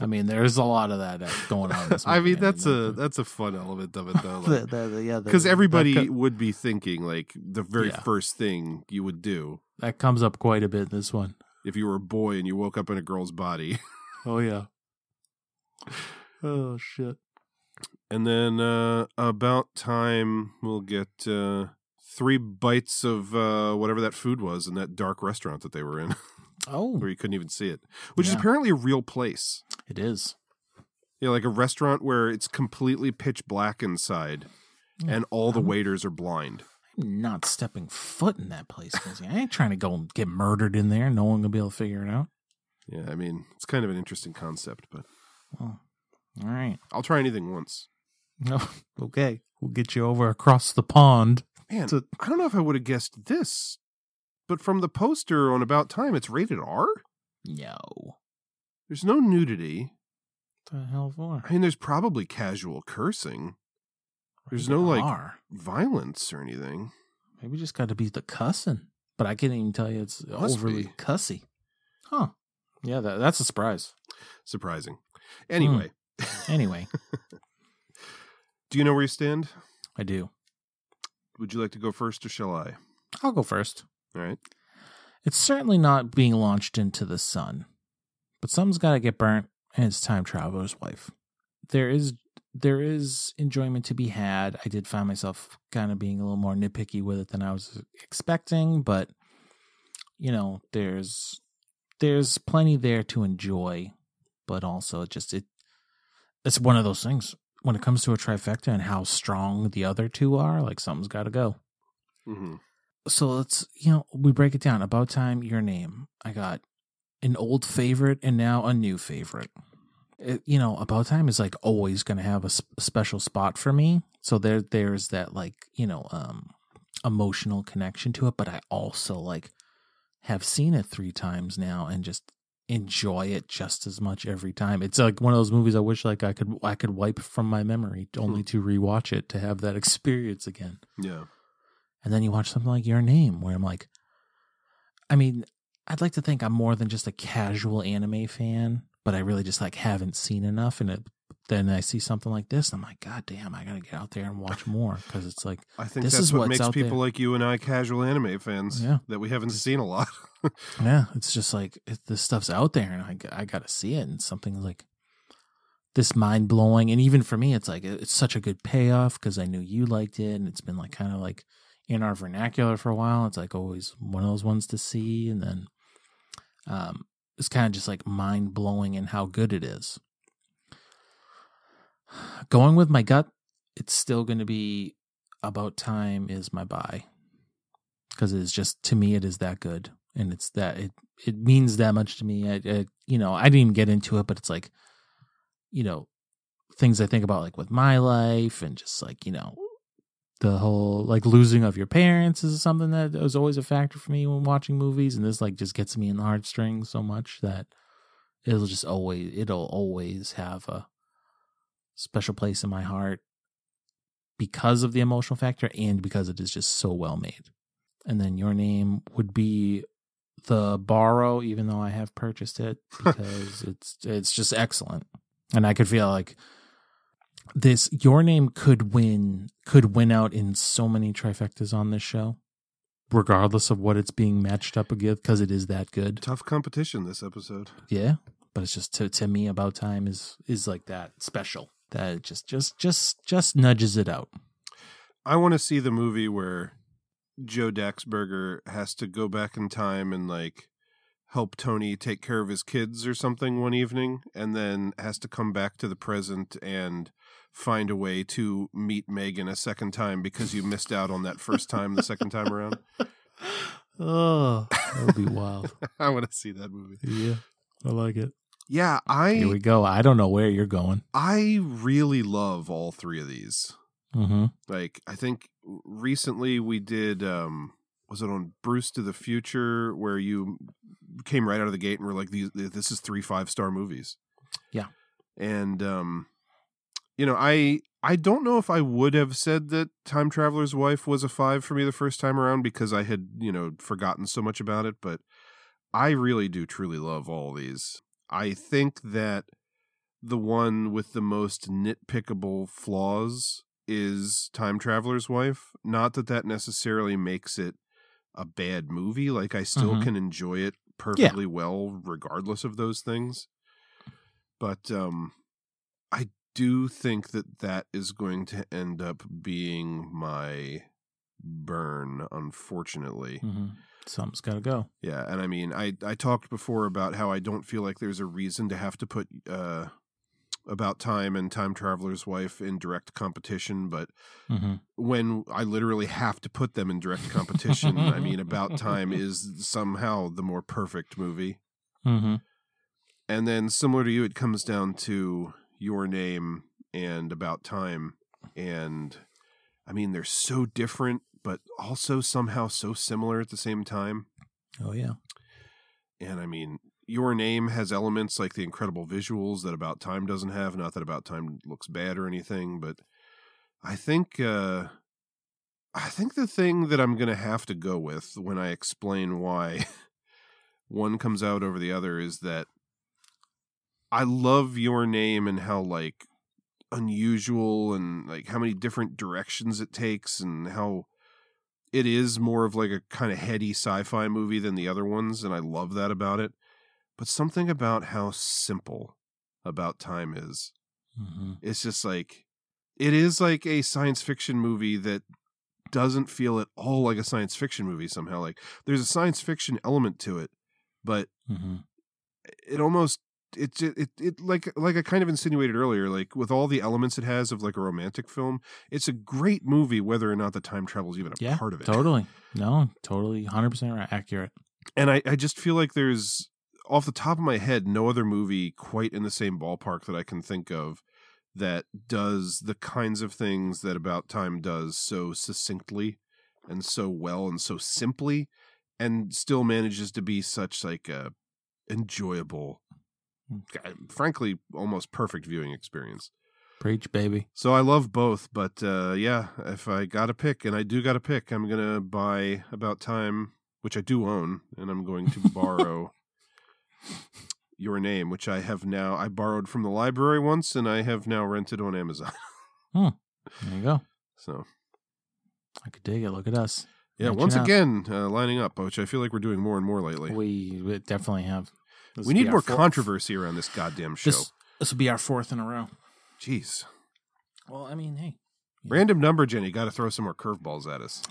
I mean, there's a lot of that uh, going on. In this I mean, that's a that's a fun element of it though. Like, the, the- yeah, because everybody co- would be thinking like the very Yeah. first thing you would do that comes up quite a bit in this one. if you were a boy and you woke up in a girl's body. Oh yeah. Oh shit. And then uh about time we'll get uh three bites of uh whatever that food was in that dark restaurant that they were in Oh, where you couldn't even see it. Which is apparently a real place. it is. Yeah, like a restaurant where it's completely pitch black inside and all the I'm- waiters are blind. I'm not stepping foot in that place. I ain't trying to go and get murdered in there. No one gonna be able to figure it out. Yeah, I mean, it's kind of an interesting concept, but Well, all right. I'll try anything once. No, okay. We'll get you over across the pond. Man, To- I don't know if I would have guessed this, but from the poster on About Time, it's rated R. No. There's no nudity. What the hell for? I mean, there's probably casual cursing. There's no like R. violence or anything. Maybe just got to be the cussing. But I can't even tell you it's Must overly be. cussy. Huh. Yeah, that, that's a surprise. Surprising. Anyway, hmm. Anyway, do you know where you stand? I do. Would you like to go first or shall I? I'll go first. All right. It's certainly not being launched into the sun, but something's got to get burnt, and it's time traveler's wife. There is there is enjoyment to be had. I did find myself kind of being a little more nitpicky with it than I was expecting, but you know, there's there's plenty there to enjoy, but also it just it it's one of those things when it comes to a trifecta and how strong the other two are, like something's got to go Mm-hmm. So let's you know we break it down. About time your name. I got an old favorite and now a new favorite. It, you know about time is like always going to have a, s- a special spot for me. So there there's that like you know um emotional connection to it but i also like have seen it three times now and just enjoy it just as much every time. It's like one of those movies i wish like i could i could wipe from my memory only to rewatch it to have that experience again. Yeah. And then you watch something like Your Name, where I'm like, I mean, I'd like to think I'm more than just a casual anime fan, but I really just like haven't seen enough. And it, then I see something like this, and I'm like, God damn, I gotta get out there and watch more because it's like, I think This that's is what makes people there. like you and I casual anime fans. Yeah. That we haven't seen a lot. yeah, it's just like it, this stuff's out there, and I I gotta see it, and something like this mind blowing, and even for me, it's like it- it's such a good payoff because I knew you liked it, and it's been like kind of like in our vernacular for a while. It's like always one of those ones to see, and then um, it's kind of just like mind blowing in how good it is. Going with my gut, it's still going to be about time is my buy because it is just to me it is that good and it's that it it means that much to me. I, I you know I didn't even get into it, but it's like you know things I think about like with my life and just like you know the whole like losing of your parents is something that was always a factor for me when watching movies, and this like just gets me in the heartstrings so much that it'll just always it'll always have a special place in my heart because of the emotional factor and because it is just so well made. And then your name would be the borrow, even though I have purchased it because it's it's just excellent. And I could feel like this your name could win could win out in so many trifectas on this show, regardless of what it's being matched up against, because it is that good. Tough competition this episode. Yeah. But it's just to to me about time is is like that special. That it just just just just nudges it out. I want to see the movie where Joe Daxberger has to go back in time and like help Tony take care of his kids or something one evening and then has to come back to the present and find a way to meet Megan a second time because you missed out on that first time the second time around. Oh, that would be wild. I want to see that movie. Yeah. I like it. Yeah, I Here we go. I don't know where you're going. I really love all three of these. Mm-hmm. Like I think recently we did um was it on Bruce to the Future where you came right out of the gate and were like these this is three five star movies. Yeah. And um you know, I I don't know if I would have said that Time Traveler's Wife was a 5 for me the first time around because I had, you know, forgotten so much about it, but I really do truly love all these. I think that the one with the most nitpickable flaws is Time Traveler's Wife. Not that that necessarily makes it a bad movie. Like I still Mhm. can enjoy it perfectly well, regardless of those things. But um, I do think that that is going to end up being my burn. Unfortunately, Mm-hmm. Something's got to go. yeah, and I mean, I I talked before about how I don't feel like there's a reason to have to put uh about time and time traveler's wife in direct competition, but Mm-hmm. when I literally have to put them in direct competition, I mean, about time is somehow the more perfect movie. Mm-hmm. And then similar to you, it comes down to your name and about time, and I mean, they're so different, but also somehow so similar at the same time. Oh yeah. And I mean, your name has elements like the incredible visuals that About Time doesn't have. Not that About Time looks bad or anything, but I think uh I think the thing that I'm gonna have to go with when I explain why one comes out over the other is that I love your name and how like unusual and like how many different directions it takes and how it is more of like a kind of heady sci-fi movie than the other ones and I love that about it. But something about how simple about time is. Mm-hmm. It's just like it is like a science fiction movie that doesn't feel at all like a science fiction movie somehow. Like there's a science fiction element to it, but Mm-hmm. it almost it it it like like I kind of insinuated earlier, like with all the elements it has of like a romantic film, it's a great movie whether or not the time travel is even a Yeah. part of it. Totally. No. Totally. Hundred percent accurate. And I I just feel like there's off the top of my head no other movie quite in the same ballpark that I can think of that does the kinds of things that About Time does so succinctly and so well and so simply and still manages to be such like a enjoyable frankly almost perfect viewing experience. Preach, baby. So I love both, but uh, yeah, if I got to pick, and I do got to pick, I'm gonna buy About Time, which I do own, and I'm going to borrow Your Name, which I have now. I borrowed from the library once, and I have now rented on Amazon. There you go. So I could dig it. Look at us. yeah, Reaching once out. again uh, lining up, which I feel like we're doing more and more lately. we definitely have. This we need more fourth- controversy around this goddamn show. This this will be our fourth in a row. Jeez, Well, I mean, hey, random number, Jenny. Got to throw some more curveballs at us.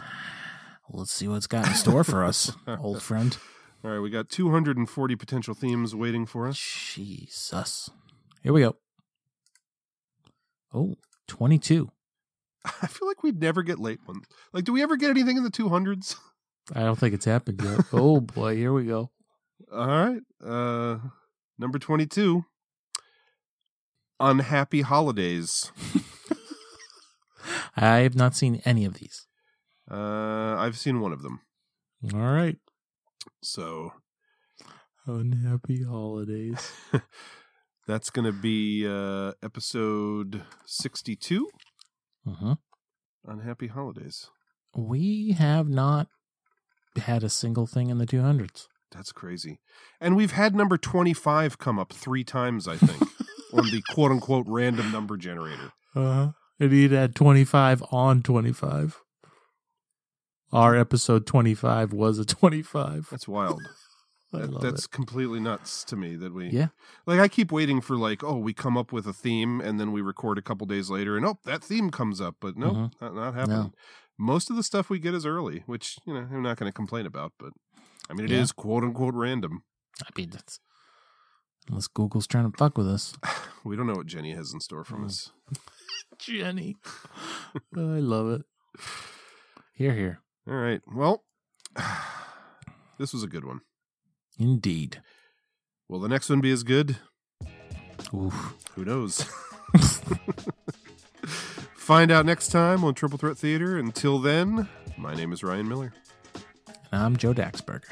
let's see what's got in store for us, old friend. All right, we got 240 potential themes waiting for us. Jesus. Here we go. Oh, 22. I feel like we'd never get late ones. Like, do we ever get anything in the 200s? I don't think it's happened yet. oh boy, here we go. All right. Uh number 22. Unhappy holidays. I have not seen any of these. Uh I've seen one of them. All right. So Unhappy holidays. that's going to be uh episode 62, uh-huh. Unhappy Holidays. We have not had a single thing in the 200s. That's crazy. And we've had number 25 come up 3 times, I think. on the quote unquote random number generator. Uh-huh. And he'd had 25 on 25. Our episode 25 was a 25. That's wild. That- that's it. completely nuts to me that we Yeah. like I keep waiting for like oh we come up with a theme and then we record a couple days later and oh that theme comes up but no Mhm. not, not happening. No. Most of the stuff we get is early, which you know I'm not going to complain about, but I mean it is Yeah. quote unquote random. I mean, that's. Unless Google's trying to fuck with us. We don't know what Jenny has in store Mm. from us. Jenny. I love it. Here, here. All right, well, this was a good one. Indeed. Will the next one be as good? Oof. Who knows? Find out next time on Triple Threat Theater. Until then, my name is Ryan Miller. And I'm Joe Daxberger.